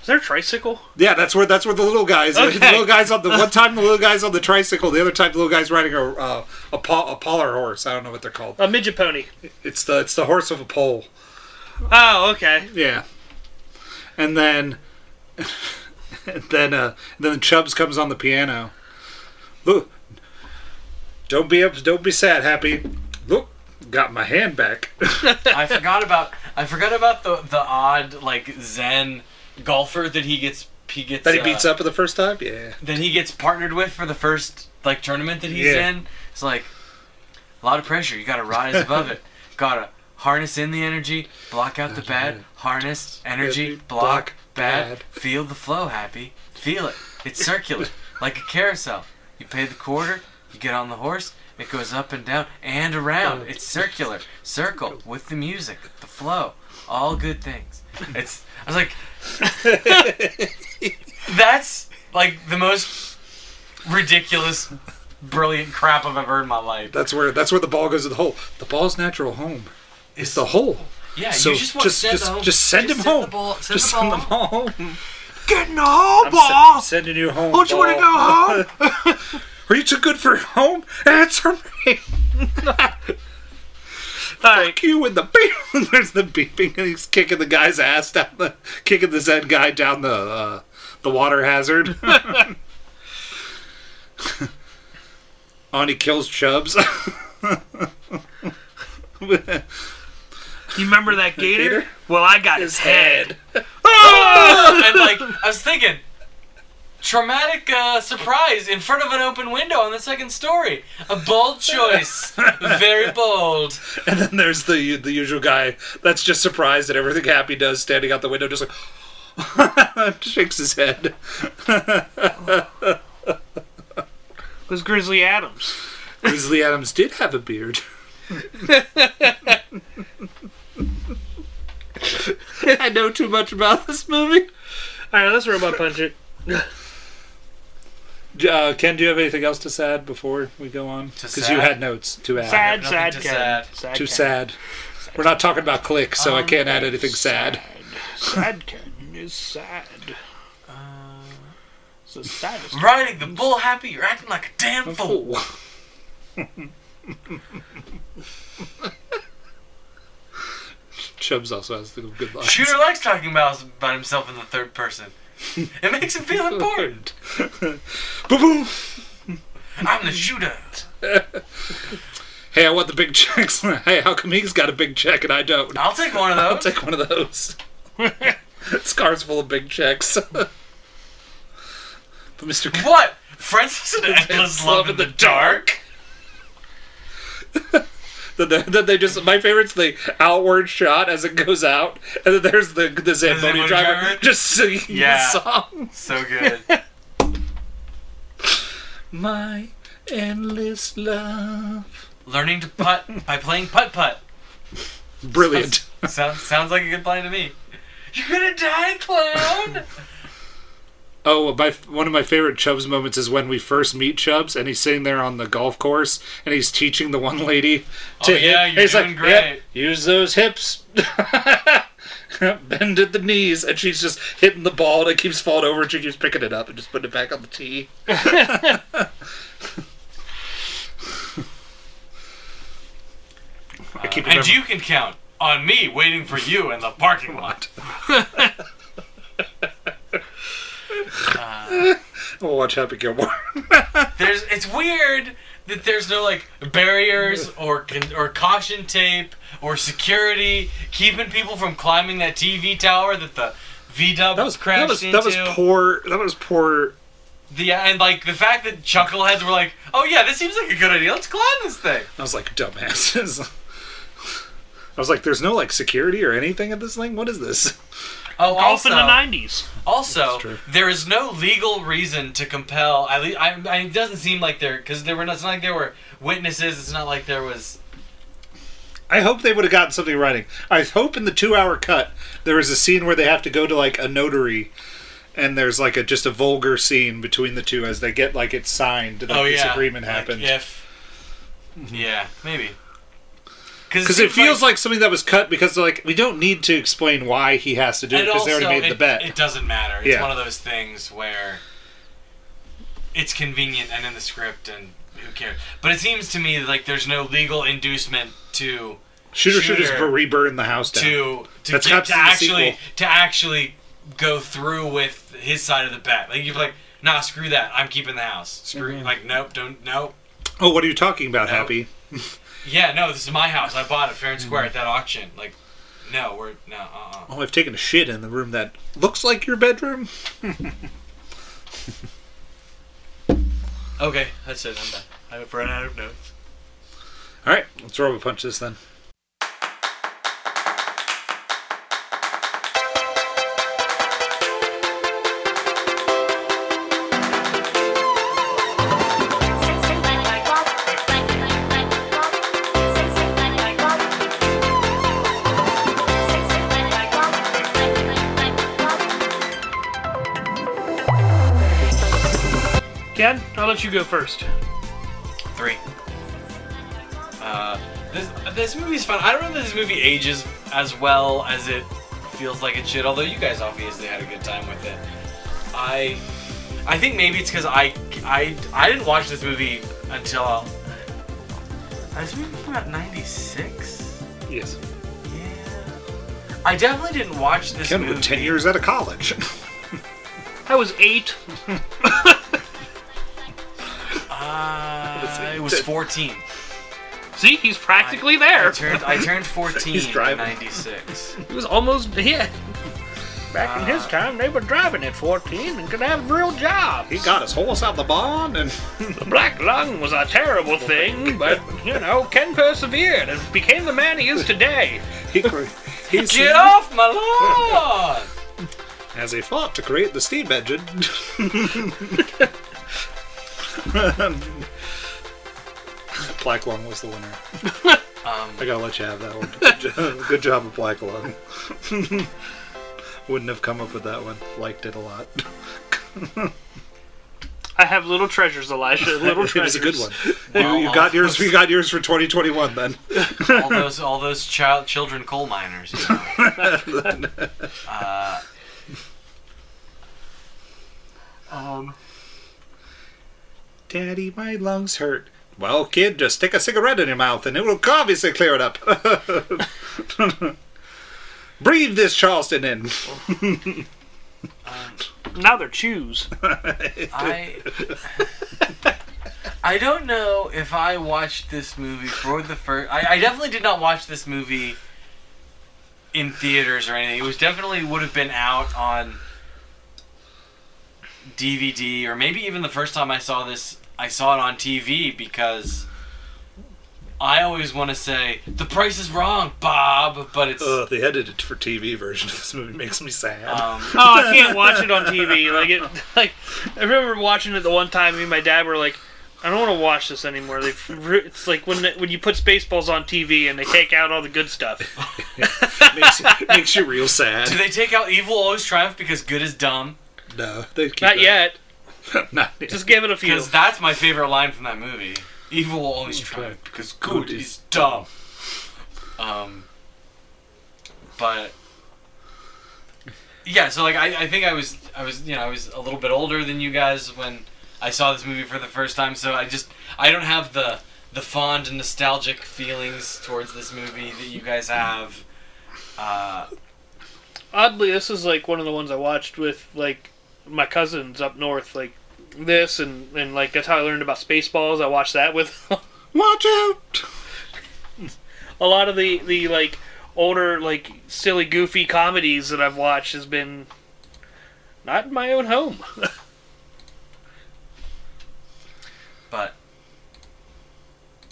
Is there a tricycle? Yeah, that's where that's where the little guys. Okay. The little guys on the one time the little guys on the tricycle, the other time the little guys riding a uh, a, pol- a polar horse. I don't know what they're called. A midget pony. It's the it's the horse of a pole. Oh, okay. Yeah, and then and then uh then Chubbs comes on the piano. Look, don't be up, don't be sad, happy. Look, got my hand back. I forgot about, I forgot about the the odd like Zen golfer that he gets, he gets that he uh, beats up for the first time. Yeah, that he gets partnered with for the first like tournament that he's Yeah. in. It's like a lot of pressure. You got to rise above it. Got to harness in the energy, block out the bad, harness energy, block bad. feel the flow. Happy, feel it. It's circular, like a carousel. You pay the quarter, you get on the horse. It goes up and down and around. It's circular, circle with the music, the flow, all good things. It's. I was like, that's like the most ridiculous, brilliant crap I've ever heard in my life. that's where that's where the ball goes to the hole. The ball's natural home. It's the hole. yeah, So you just want just to send just home. just send him send home. The ball, send just the send ball them home. Get in the hole, I'm ball. se- sending you home. Don't you want to go home? Are you too good for home? Answer me. All right. Fuck you with the beep. There's the beeping, and he's kicking the guy's ass down the, kicking the Zen guy down the uh, the water hazard. On he kills Chubbs. You remember that gator? Gator? Well, I got his, head. and like I was thinking, traumatic uh, surprise in front of an open window on the second story. A bold choice, very bold. And then there's the the usual guy that's just surprised at everything Happy does, standing out the window, just like shakes his head. It was Grizzly Adams. Grizzly Adams did have a beard. I know too much about this movie. All right, let's robot punch it. Uh, Ken, do you have anything else to add before we go on? Because you had notes to add. Sad, sad, to Ken. sad. sad Too Ken. sad. We're not talking about click, so I Um, can't add anything sad. Sad Ken is sad. It's the saddest. Riding the bull happy, you're acting like a damn fool. Chubbs also has the good lines. Shooter likes talking about, about himself in the third person. It makes him feel important. Boom boom. I'm the shooter. Hey, I want the big checks. hey, how come he's got a big check and I don't? I'll take one of those. I'll take one of those. Scar's full of big checks. but Mr. What? Francis and endless love in the dark. Then they, then they just my favorite's the outward shot as it goes out, and then there's the the Zamboni Zamboni driver, driver? just singing Yeah. the song. So good. My endless love. Learning to putt by playing putt putt. Brilliant. Sounds sounds like a good plan to me. You're gonna die, clown. Oh, my one of my favorite Chubbs moments is when we first meet Chubbs, and he's sitting there on the golf course, and he's teaching the one lady oh, to Oh, yeah, you're he's doing like, great. "Yep, use those hips. Bend at the knees, and she's just hitting the ball, and it keeps falling over, and she keeps picking it up and just putting it back on the tee. I keep uh, and you can count on me waiting for you in the parking lot. Uh, We'll watch Happy Gilmore. There's it's weird that there's no like barriers or or caution tape or security keeping people from climbing that TV tower that the V Dub that was crashed that was into. that was poor. That was poor. The and like the fact that chuckleheads were like, "Oh yeah, this seems like a good idea. Let's climb this thing." I was like dumbasses. I was like, "There's no like security or anything at this thing. What is this?" Oh, Golf also, in the '90s. also, there is no legal reason to compel. At least, I, I, it doesn't seem like there because there were. Not, it's not like there were witnesses. It's not like there was. I hope they would have gotten something writing. I hope in the two-hour cut there is a scene where they have to go to like a notary, and there's like a just a vulgar scene between the two as they get like it signed. That oh this yeah, agreement like, happened. If. Mm-hmm. Yeah, maybe. Because it feels like, something that was cut because like we don't need to explain why he has to do it because they already made it, the bet. It doesn't matter. It's Yeah. one of those things where it's convenient and in the script, and who cares? But it seems to me like there's no legal inducement to shooter, shooters, Shooter re-burn the house down. to to, That's get, to actually to actually go through with his side of the bet. Like you're like, nah, screw that. I'm keeping the house. Screw Mm-hmm. like nope, don't nope. Oh, what are you talking about, No. Happy? Yeah, no, this is my house. I bought it fair and square Mm-hmm. at that auction. Like, no, we're no, uh, uh Oh, I've taken a shit in the room that looks like your bedroom. Okay, that's it. I'm done. I've run out of notes. All right, let's roll a punch this then. Ken, I'll let you go first. Three. Uh, this this movie's fun. I don't know that this movie ages as well as it feels like it should. Although you guys obviously had a good time with it. I I think maybe it's because I I I didn't watch this movie until uh, this movie came out '96. Yes. Yeah. I definitely didn't watch this Ken movie. with ten years out of college. I was eight. Uh, it was 14. See, he's practically I there. turned I turned 14 He's in '96. He was almost yeah. Back in his Uh, time, they were driving at 14 and could have a real job. he got his horse out the barn and The black lung was a terrible thing, but you know, Ken persevered and became the man he is today. he he's Get off my lawn! as he fought to create the steam engine. Black Lung was the winner. Um, I gotta let you have that one. Good job, good job of Black Lung. Wouldn't have come up with that one. Liked it a lot. I have little treasures, Elijah. Little it treasures. was a good one. Well, you, you got yours. those- You got yours for 2021 then. all those, all those child, children coal miners. You know. uh, um, Daddy, my lungs hurt. Well, kid, just stick a cigarette in your mouth and it will obviously clear it up. Breathe this Charleston in. Um, now they're chews. I, I don't know if I watched this movie for the first. I, I definitely did not watch this movie in theaters or anything. It was definitely would have been out on DVD or maybe even the first time I saw this, I saw it on TV because I always want to say the price is wrong, Bob, but it's. Ugh, the edited for TV version of this movie makes me sad. Um, Oh, I can't watch it on TV. Like it, like I remember watching it the one time. Me and my dad were like, "I don't want to watch this anymore." They, it's like when when you put Spaceballs on TV and they take out all the good stuff. makes, makes you real sad. do they take out evil always triumph because good is dumb? No, they keep Not that. yet. Not yet. Just give it a few. Because that's my favorite line from that movie. Evil will always triumph because good Good is dumb. Um, but yeah, so like I, I think I was I was you know I was a little bit older than you guys when I saw this movie for the first time. So I just I don't have the the fond and nostalgic feelings towards this movie that you guys have. Uh, Oddly, this is like one of the ones I watched with like my cousins up north. Like this and and like that's how I learned about Spaceballs. I watched that with Watch out! a lot of the the like older like silly goofy comedies that I've watched has been not in my own home. but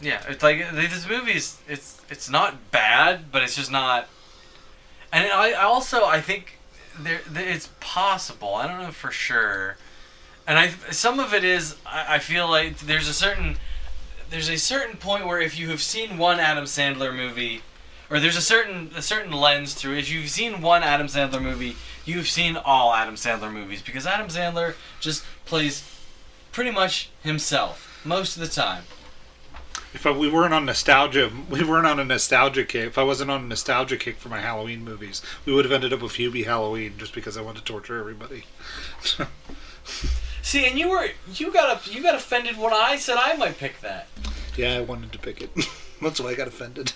yeah, it's like this movie's it's it's not bad, but it's just not. And I, I also I think there, it's possible. I don't know for sure, and I some of it is I, I feel like there's a certain there's a certain point where if you have seen one Adam Sandler movie, or there's a certain a certain lens through. If you've seen one Adam Sandler movie, you've seen all Adam Sandler movies because Adam Sandler just plays pretty much himself most of the time. If I, we weren't on nostalgia, we weren't on a nostalgia kick. If I wasn't on a nostalgia kick for my Halloween movies, we would have ended up with Hubie Halloween just because I wanted to torture everybody. See, and you were you got up you got offended when I said I might pick that. Yeah, I wanted to pick it. That's why I got offended.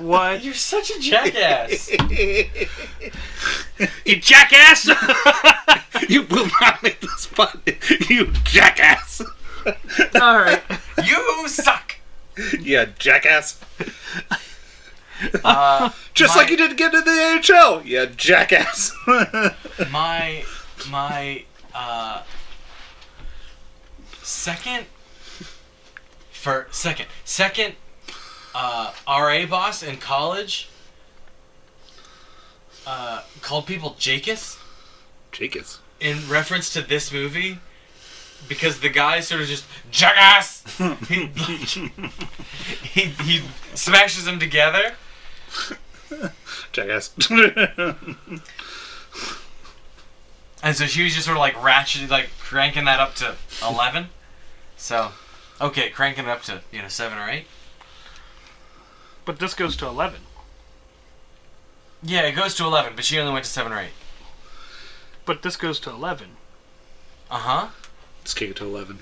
what? You're such a jackass. You jackass! you will not make this fun. You jackass. All right. you suck. Yeah, jackass. Uh, Just my- like you didn't get into the AHL. Yeah, jackass. my my uh second for second second uh RA boss in college uh called people Jacus Jackass. in reference to this movie because the guy sort of just jackass he, he he smashes them together Jackass. And so she was just sort of like ratcheting, like cranking that up to 11. So, okay, cranking it up to, you know, 7 or 8. But this goes to 11. Yeah, it goes to 11, but she only went to 7 or 8. But this goes to 11. Uh huh. Let's kick it to 11.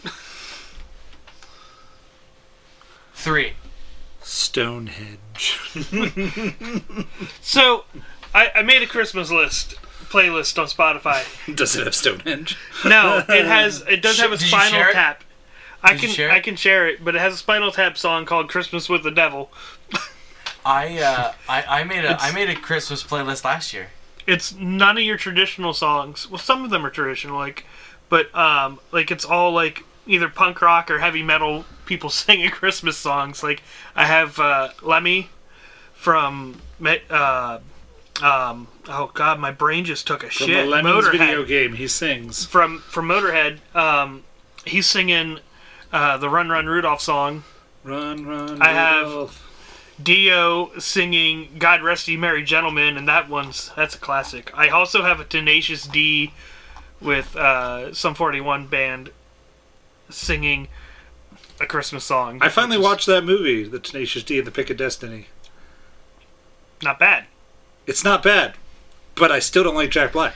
3. Stonehenge. So, I, I made a Christmas list playlist on Spotify. Does it have Stonehenge? No, it has. It does Sh- have a did you Spinal share it? Tap. I Did you can share it? I can share it, but it has a Spinal Tap song called "Christmas with the Devil." I, uh, I, I made a, It's- I made a Christmas playlist last year. It's none of your traditional songs. Well, some of them are traditional, like, but um, like it's all like either punk rock or heavy metal people singing Christmas songs. Like I have uh, Lemmy from uh, um, oh god, my brain just took a From shit. the Lemons Motorhead. video game, he sings. from from Motorhead. Um, he's singing uh, the Run Run Rudolph song. Run, run, I have- Rudolph. Dio singing "God Rest Ye Merry Gentlemen," and that one's that's a classic. I also have a Tenacious D with uh, Sum 41 band singing a Christmas song. I finally is watched that movie, The Tenacious D in the Pick of Destiny. Not bad. It's not bad, but I still don't like Jack Black.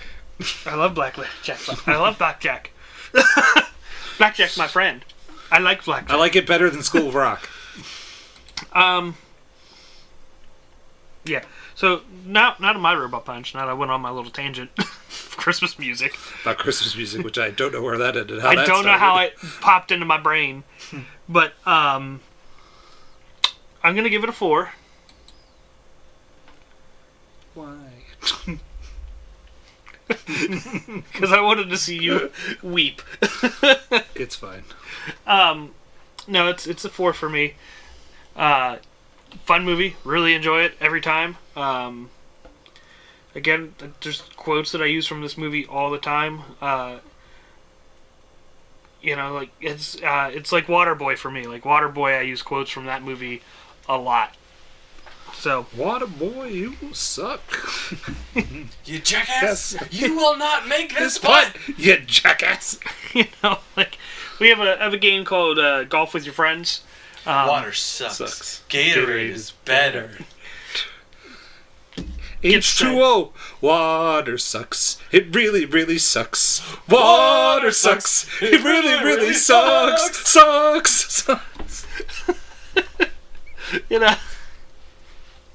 I love Black Jack. Black. I love Black Jack. Black Jack's my friend. I like Black. Jack. I like it better than School of Rock. Um. Yeah. So now, not in my robot punch. Now I went on my little tangent Christmas music. About Christmas music, which I don't know where that ended. How I that don't know how it popped into my brain, but um, I'm gonna give it a four. Why? because I wanted to see you weep. It's fine. Um, no, it's it's a four for me. Uh, fun movie, really enjoy it every time. Um, again, there's quotes that I use from this movie all the time. Uh, you know, like it's uh, it's like Waterboy for me. Like Waterboy, I use quotes from that movie a lot. So What a boy, you suck. You jackass! Yes. You will not make this This putt! putt, you jackass. you know, like we have a have a game called uh, Golf with Your Friends. Um, Water sucks. Sucks. Gatorade, Gatorade is is better. H2O. Water sucks. It really, really sucks. Water sucks. It really, really sucks. Sucks. Sucks. You know,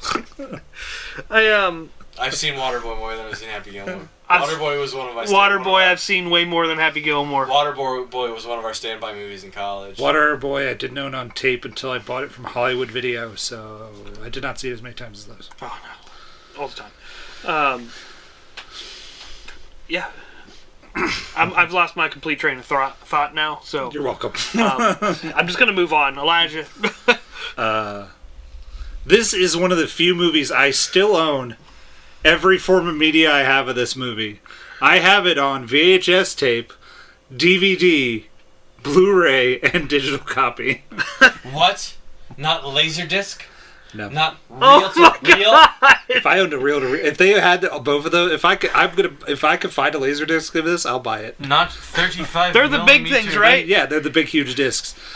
I um I've seen Waterboy more than I've seen Happy Gilmore. I've, Waterboy was one of my. Waterboy, I've seen way more than Happy Gilmore. Waterboy Boy was one of our standby movies in college. Waterboy, I didn't own on tape until I bought it from Hollywood Video, so I did not see it as many times as those. Oh no, all the time. Um, yeah, I'm, I've lost my complete train of thought, thought now. So You're welcome. um, I'm just gonna move on. Elijah, This is one of the few movies I still own. Every form of media I have of this movie. I have it on VHS tape, DVD, Blu-ray, and digital copy. What? Not Laserdisc? No. Not real Oh to my real? if I owned a real to reel, if they had both of those, if I could, I'm gonna, if I could find a laser disc of this, I'll buy it. Not 35 They're the big things, right? Yeah, they're the big, huge discs.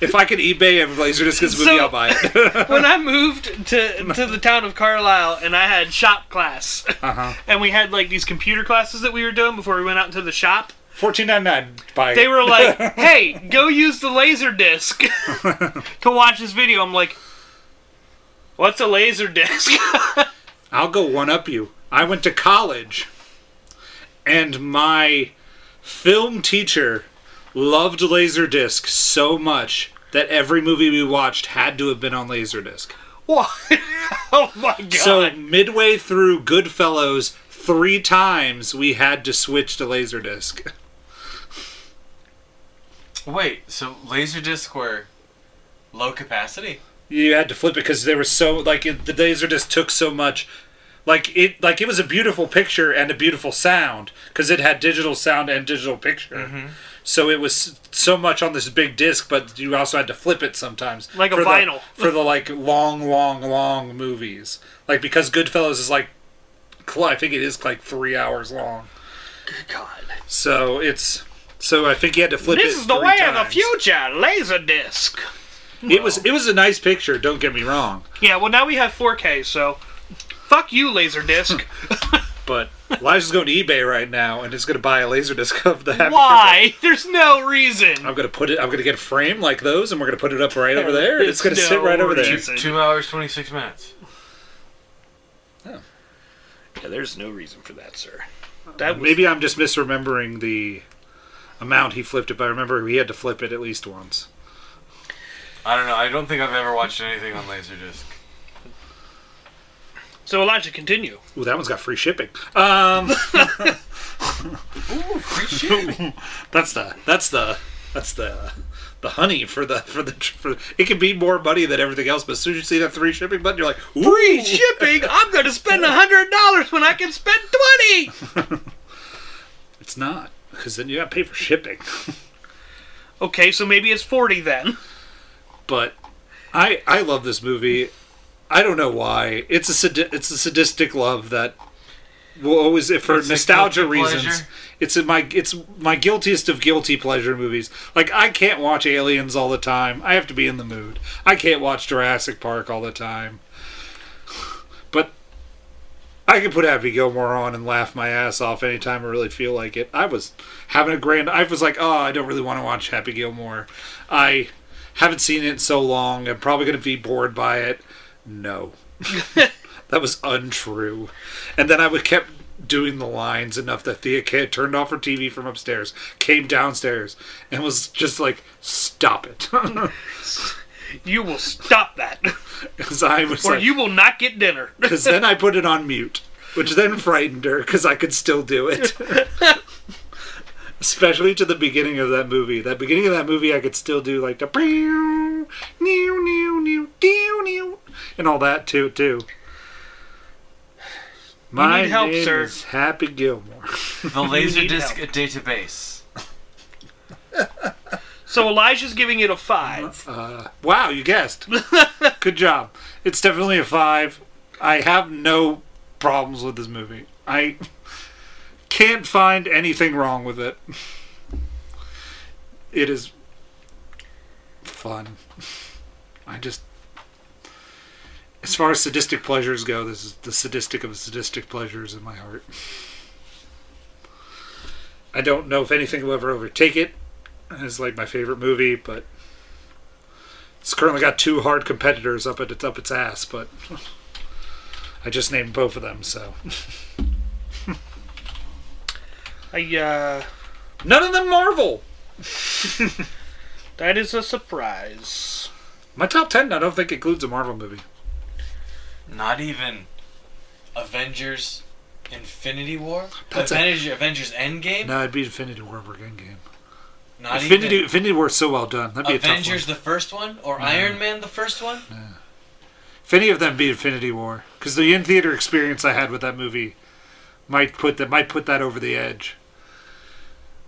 if I could eBay a laser disc of this movie, So- I'll buy it. when I moved to to the town of Carlisle and I had shop class, uh-huh. and we had like these computer classes that we were doing before we went out into the shop. Fourteen ninety nine. Buy They were like, "Hey, go use the laser disc to watch this video." I'm like, "What's a laser disc? I'll go one up you. I went to college, and my film teacher loved Laserdisc so much that every movie we watched had to have been on Laserdisc. what? oh my god! So midway through Goodfellas, three times we had to switch to Laserdisc. Wait, so Laserdisc were low capacity? You had to flip it because there was so like it, the just took so much. Like it, like it was a beautiful picture and a beautiful sound because it had digital sound and digital picture. Mm-hmm. So it was so much on this big disc, but you also had to flip it sometimes, Like a for the- vinyl. for the like long, long, long movies. Like because Goodfellas is like, I think it is like three hours long. Good God. So it's so I think you had to flip This is the three way of the future, laser disc. It was it was a nice picture. Don't get me wrong, Yeah, well now we have 4K, so fuck you, Laserdisc. but Elijah's going to eBay right now and is going to buy a Laserdisc of the Happy Why? There's no reason. I'm gonna put it. I'm gonna get a frame like those, and we're gonna put it up right over there. It's gonna sit right over there. reason. Two hours, 26 minutes. Yeah, there's no reason for that, sir. That was, Maybe I'm just misremembering the amount he flipped it, but I remember he had to flip it at least once. I don't know. I don't think I've ever watched anything on Laserdisc. so Elijah, continue. Ooh, that one's got free shipping. Um, Ooh, free shipping. that's the that's the that's the the honey for the for the for it can be more money than everything else, but as soon as you see that free shipping button, you're like, Ooh. Free shipping? I'm gonna spend a hundred dollars when I can spend twenty. It's not because then you got to pay for shipping. Okay, so maybe it's forty then. But I I love this movie. I don't know why. It's a sadi- it's a sadistic love that will always if for It's nostalgia reasons. pleasure? It's my it's my guiltiest of guilty pleasure movies. Like I can't watch Aliens all the time. I have to be in the mood. I can't watch Jurassic Park all the time. But I can put Happy Gilmore on and laugh my ass off anytime I really feel like it. I was having a grand. I was like, oh, I don't really want to watch Happy Gilmore. I haven't seen it in so long. I'm probably going to be bored by it. No, that was untrue. And then I would kept doing the lines enough that Thea Kid turned off her TV from upstairs, came downstairs, and was just like, "Stop it," You will stop that, because I was or like, you will not get dinner. because then I put it on mute, which then frightened her because I could still do it. Especially to the beginning of that movie. That beginning of that movie, I could still do like the meow, meow, meow, meow, meow, meow, and all that too, too. My need help, name sir. is Happy Gilmore. The Laserdisc database. So Elijah's giving it a five. Uh, wow, you guessed. Good job. It's definitely a five. I have no problems with this movie. I can't find anything wrong with it. It is fun. I just. As far as sadistic pleasures go, this is the sadistic of sadistic pleasures in my heart. I don't know if anything will ever overtake it It's like my favorite movie, but it's currently got two hard competitors up at its up its ass, but I just named both of them, so I uh, None of them Marvel. that is a surprise. My top ten, I don't think includes a Marvel movie. Not even Avengers Infinity War? That's a- Avengers, Avengers Endgame? No, it'd be Infinity War over Endgame. Not Infinity even Infinity War is so well done. That'd be Avengers a tough the first one? Or Iron Man the first one? one. If any of them be Infinity War, because the in theater experience I had with that movie might put that might put that over the edge.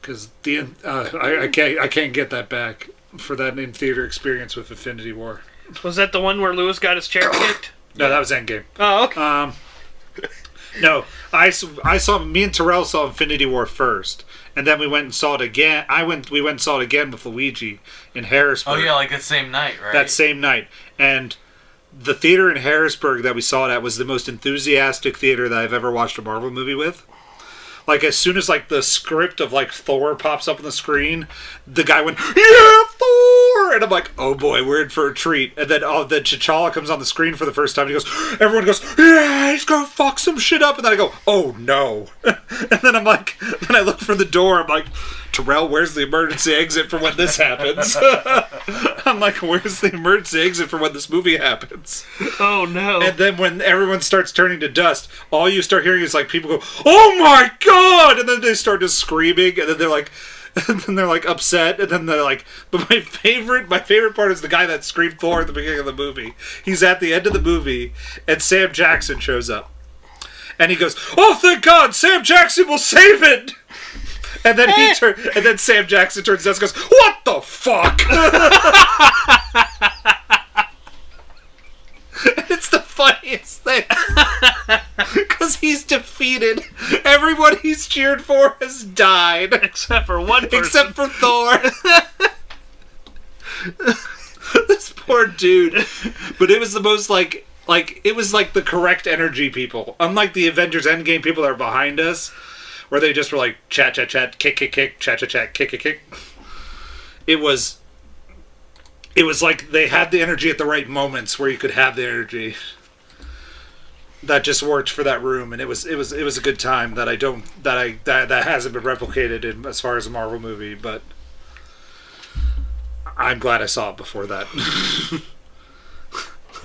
Because the uh, I, I can't I can't get that back for that in theater experience with Infinity War. Was that the one where Lewis got his chair kicked? No, that was Endgame. Oh, okay. Um, no, I saw me and Terrell saw Infinity War first, and then we went and saw it again. I went we went and saw it again with Luigi in Harrisburg. Oh yeah, like that same night, right? that same night, and the theater in Harrisburg that we saw it at was the most enthusiastic theater that I've ever watched a Marvel movie with. Like as soon as like the script of like Thor pops up on the screen, the guy went yeah And I'm like oh boy we're in for a treat. And then oh then T'Challa comes on the screen for the first time. And he goes everyone goes yeah he's gonna fuck some shit up, and then I go oh no, and then I'm like then I look for the door. I'm like Terrell where's the emergency exit for when this happens? I'm like where's the emergency exit for when this movie happens? oh no. And then when everyone starts turning to dust, all you start hearing is like people go, "Oh my god!" And then they start just screaming, and then they're like, and then they're like upset, and then they're like. But my favorite, my favorite part is the guy that screamed Thor at the beginning of the movie. He's at the end of the movie, and Sam Jackson shows up, and he goes, "Oh thank God, Sam Jackson will save it." And then he turn, and then Sam Jackson turns and goes, "What the fuck?" Funniest thing because he's defeated. Everyone he's cheered for has died, Except for one person. except for Thor. this poor dude. But it was the most like like it was like the correct energy people. Unlike the Avengers Endgame people that are behind us, where they just were like chat chat chat, kick kick kick, chat chat chat, kick kick kick. It was it was like they had the energy at the right moments where you could have the energy that just worked for that room and it was it was it was a good time that I don't that I that, that hasn't been replicated in as far as a Marvel movie but I'm glad I saw it before that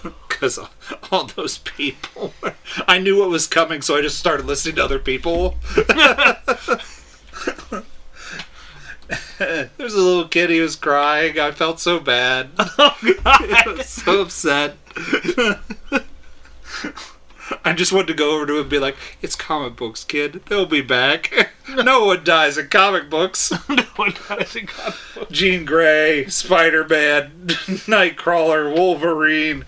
because all those people I knew what was coming so I just started listening to other people There's a little kid. He was crying. I felt so bad. Oh God! I was so upset. I just wanted to go over to him and be like, "It's comic books, kid. They'll be back. no one dies in comic books. no one dies in comic books. Jean Grey, Spider Man, Nightcrawler, Wolverine.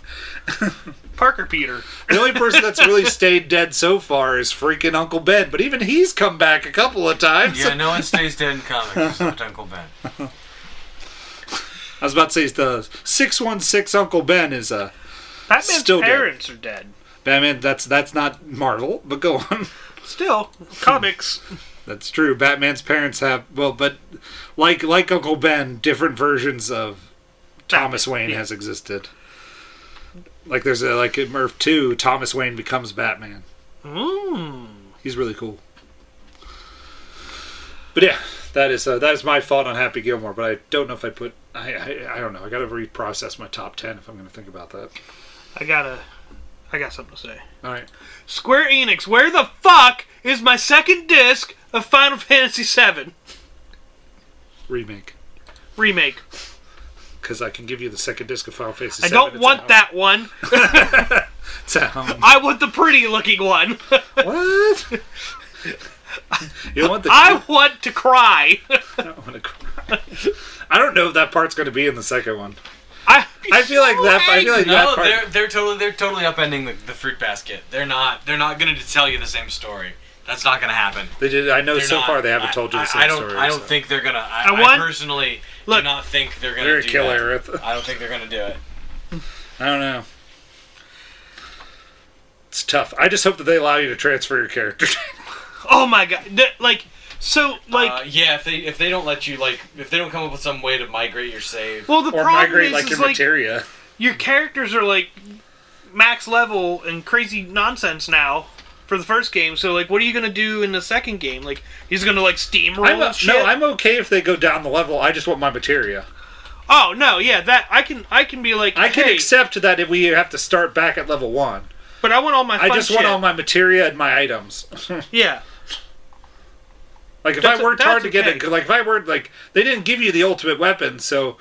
Parker Peter. The only person that's really stayed dead so far is freaking Uncle Ben. But even he's come back a couple of times. Yeah, no one stays dead in comics except Uncle Ben. I was about to say the six one six Uncle Ben is a Batman's Still dead. parents are dead. Batman. That's that's not Marvel, but go on. Still, comics. That's true. Batman's parents have well, but like like Uncle Ben, different versions of Thomas Wayne yeah. has existed. Like there's a like in Murph two, Thomas Wayne becomes Batman. Mmm. He's really cool. But yeah, that is uh, that is my fault on Happy Gilmore. But I don't know if I put I I, I don't know. I got to reprocess my top ten if I'm going to think about that. I gotta. I got something to say. All right. Square Enix, where the fuck is my second disc of Final Fantasy VII remake remake? because I can give you the second disc of Final Fantasy. I VII. don't It's want that one. It's at home. I want the pretty looking one. what? you want the. I want to cry. I don't want to cry. I don't know if that part's going to be in the second one. I, I feel like that. I feel like that No, part. they're they're totally they're totally upending the, the fruit basket. They're not they're not going to tell you the same story. That's not going to happen. They did. I know They're so not- far they haven't I- told you the I- same I don't, story. I don't so. think they're gonna. I, I I, personally Look. do not think they're gonna They're do kill that. Aerith. I don't think they're gonna do it. I don't know. It's tough. I just hope that they allow you to transfer your character. oh my god! Like so, like uh, yeah, if they if they don't let you like if they don't come up with some way to migrate your save. well, the or problem migrate is, like is your like materia. your characters are like max level and crazy nonsense now. for the first game. So like, what are you gonna do in the second game? Like, he's gonna like steamroll I'm, and shit. no, I'm okay if they go down the level. I just want my materia. oh no, yeah, that I can I can be like, I can accept that if we have to start back at level one. but I want all my. I just shit. want all my materia and my items. Yeah, like if That's- I worked hard to get okay. it, 'cause, like if I worked like they didn't give you the ultimate weapon, so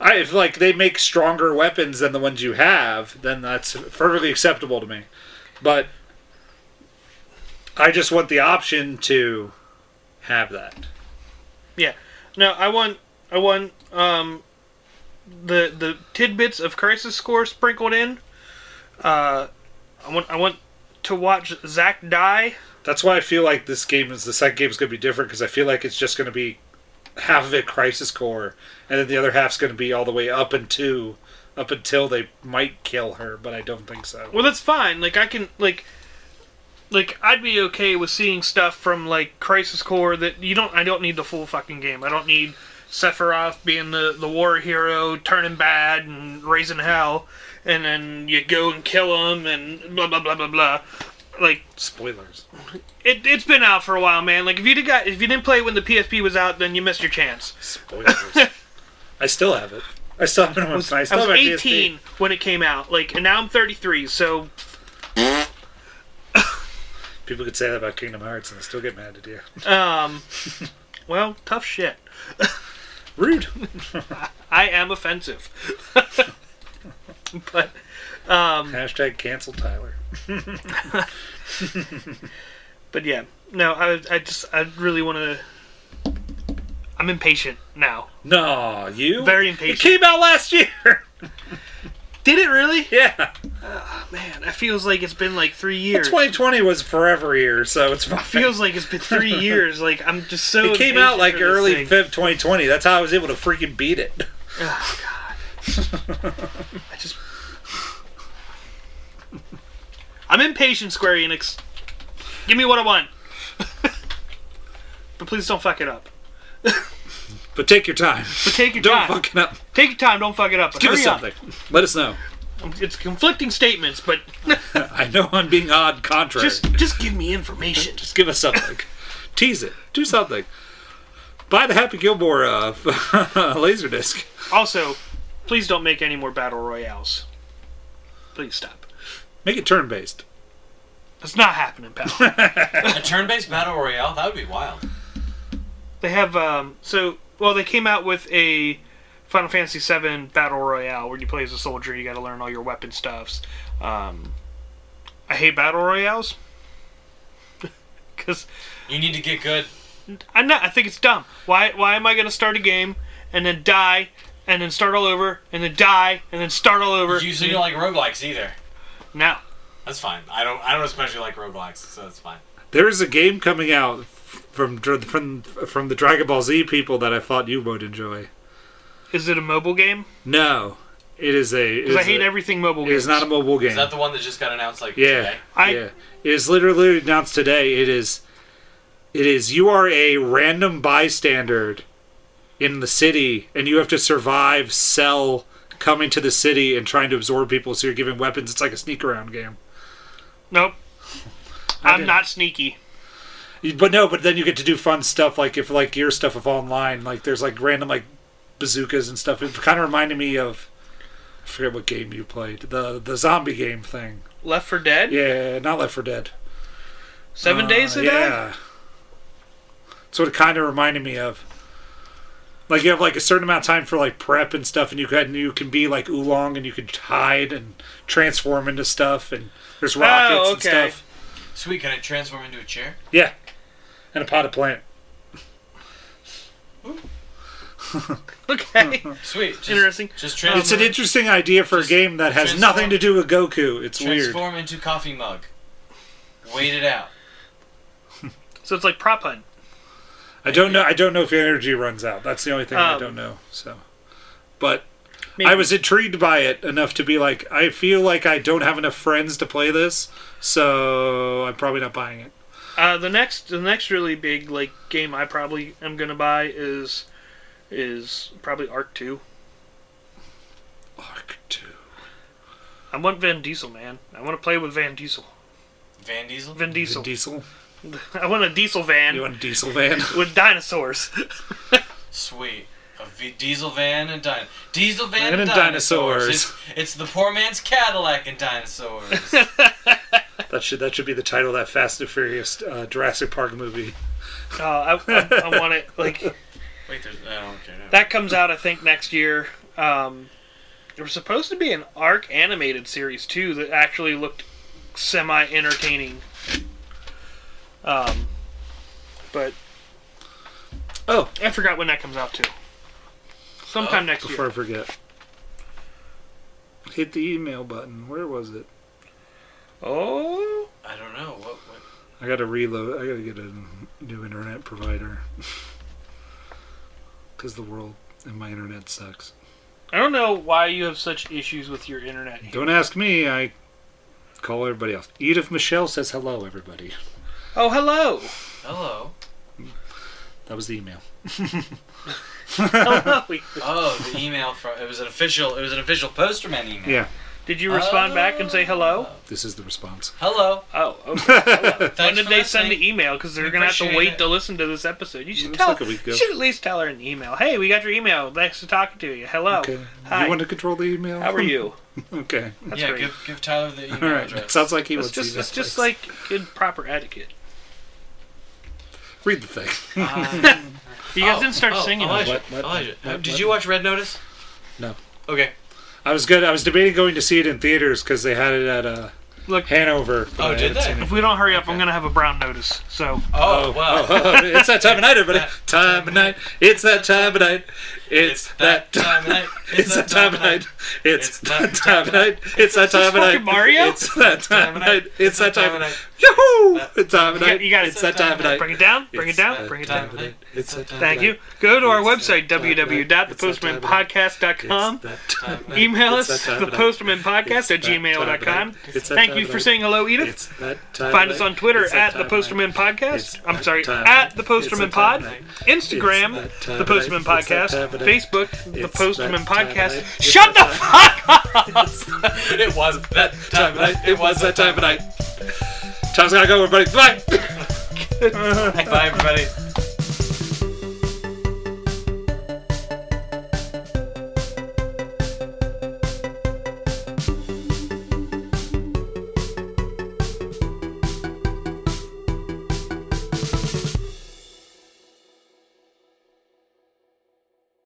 I if like they make stronger weapons than the ones you have, then that's perfectly acceptable to me. But I just want the option to have that. Yeah. No, I want I want um the the tidbits of Crisis Core sprinkled in. Uh, I want I want to watch Zack die. That's why I feel like this game is the second game is going to be different because I feel like it's just going to be half of it Crisis Core, and then the other half's going to be all the way up into up until they might kill her, but I don't think so. Well, that's fine. Like I can like like I'd be okay with seeing stuff from like Crisis Core that you don't I don't need the full fucking game. I don't need Sephiroth being the the war hero turning bad and raising hell and then you go and kill him and blah blah blah blah blah. Like Spoilers. it it's been out for a while, man. Like if you did got if you didn't play it when the PSP was out, then you missed your chance. Spoilers. I still have it. I still have it on my. I I still was have my PSP. 18 when it came out. Like and now I'm 33, so People could say that about Kingdom Hearts, and they still get mad at you. um well, tough shit. Rude. I am offensive. but um Hashtag cancel Tyler. but yeah. No, I I just I really want to I'm impatient now. No, you. Very impatient. It came out last year. Did it really? yeah. Oh, Man, it feels like it's been like 3 years. 2020 was forever here, so it's fine. feels like it's been 3 years. Like I'm just so It came out like early thing. Feb 2020. That's how I was able to freaking beat it. Oh god. I just I'm impatient, Square Enix. Give me what I want. but please don't fuck it up. But take your time. But take your time. Don't fuck it up. Take your time, don't fuck it up. Give us up. something. Let us know. It's conflicting statements, but I know I'm being odd contrary. just just give me information. Just give us something. Tease it. Do something. Buy the Happy Gilmore uh, Laserdisc. Also, please don't make any more battle royales. Please stop. Make it turn based. That's not happening, pal. A turn-based battle royale? That would be wild. they have um so well they came out with a Final Fantasy VII battle royale where you play as a soldier. You got to learn all your weapon stuffs. Um, I hate battle royales because You need to get good. I'm not. I think it's dumb. Why? Why am I going to start a game and then die and then start all over and then die and then start all over? You, so you don't like roguelikes either. Now. That's fine. I don't. I don't especially like roguelikes, so that's fine. There is a game coming out from from from the Dragon Ball Z people that I thought you would enjoy. Is it a mobile game? No, it is a. Because I hate a- everything mobile It games. is not a mobile game. Is that the one that just got announced like Yeah, today? I- yeah. It is literally announced today. It is, it is. You are a random bystander in the city, and you have to survive Cell coming to the city and trying to absorb people. So you're giving weapons. It's like a sneak around game. Nope. I'm didn't- sneaky. But no, but then you get to do fun stuff like if like gear stuff if online. Like there's like random like bazookas and stuff. It kind of reminded me of. I forget what game you played. The the zombie game thing. Left for Dead. Yeah, not Left for Dead. Seven Uh, days a day. Yeah. That's what it kind of reminded me of. Like you have like a certain amount of time for like prep and stuff, and you can you can be like oolong and you can hide and transform into stuff, and there's rockets Oh, and stuff. Sweet. Can I transform into a chair? Yeah, and a potted plant. Okay. Sweet. Just, Interesting. Just Um, It's an interesting idea for a game that has transform- nothing to do with Goku. It's weird. transform into coffee mug. Wait it out. so it's like prop hunt. I don't know. I don't know if your energy runs out. That's the only thing I Um, don't know. So, but Maybe. I was intrigued by it enough to be like, I feel like I don't have enough friends to play this, so I'm probably not buying it. Uh, the next, the next really big like game I probably am gonna buy is, is probably Ark Two. Ark Two. I want Van Diesel, man. I want to play with Van Diesel. Van Diesel. Vin Diesel. Van Diesel. I want a diesel van You want a diesel van? with dinosaurs. Sweet. A v- diesel van and din- diesel van And and, and dinosaurs. dinosaurs. It's, it's the poor man's Cadillac and dinosaurs. That should that should be the title of that Fast and Furious uh, Jurassic Park movie. Uh, I, I, I want it like Wait, there's I don't care. No. that comes out I think next year. Um, there was supposed to be an Ark animated series too that actually looked semi entertaining. Um, but Oh, I forgot when that comes out too. Sometime Oh, next before year. I forget, hit the email button. Where was it? Oh, I don't know what. what I gotta reload. I gotta get a new internet provider because the world and my internet sucks. I don't know why you have such issues with your internet. Don't ask me. I call everybody else. Edith Michelle says hello, everybody. Oh, hello. hello. That was the email. hello. Oh, the email from it was an official. It was an official Posterman email. Yeah, Did you respond back and say hello? Oh. this is the response. Hello. Oh, okay. Hello. when did for they send the email? Because they're We gonna have to wait it. to listen to this episode. You should tell. like a week you should at least tell her an email. Hey, we got your email. Thanks for talking to you. Hello. Okay. Hi. You want to control the email? How are you? okay. That's yeah, great. give give Tyler the email All right. address. Sounds like he was just email it's just like good proper etiquette. Read the thing. Uh, You guys oh, didn't start oh, singing. Elijah, What, what, Elijah, what, did what? you watch Red Notice? No. Okay. I was good. I was debating going to see it in theaters because they had it at uh, Look, Hanover. Oh, I did they? if we don't hurry up, I'm gonna have a brown notice. So Oh, wow. oh, it's that time of night, everybody. Time of night. It's that time of night. It's that time. of night. It's that time of night. It's that time of night. It's that time of night. Mario? It's that time of night. It's that time of night. Night. Yoo-hoo! It's time of You night. got- you got it. It's that time of night. bring it down. Bring it down. Bring it down. of. It's that time of Thank you. Go to our website that time of night. It's that time of night. www.thepostmanpodcast.com. It's that time of night. Email us, that time of night. thepostmanpodcast at that time of gmail.com. night. It's that Thank you for saying hello, Edith. It's that time Find us on Twitter at that the time of Posterman night. Podcast. I'm sorry, at night. the Posterman It's that time Pod. Instagram, It's that time the of Posterman night. It's that Podcast. time of night. Facebook, the It's Posterman that time of Podcast. Shut the fuck up! it was that time of night. It was that time of night. Time's gotta go, everybody. Bye. Bye, everybody.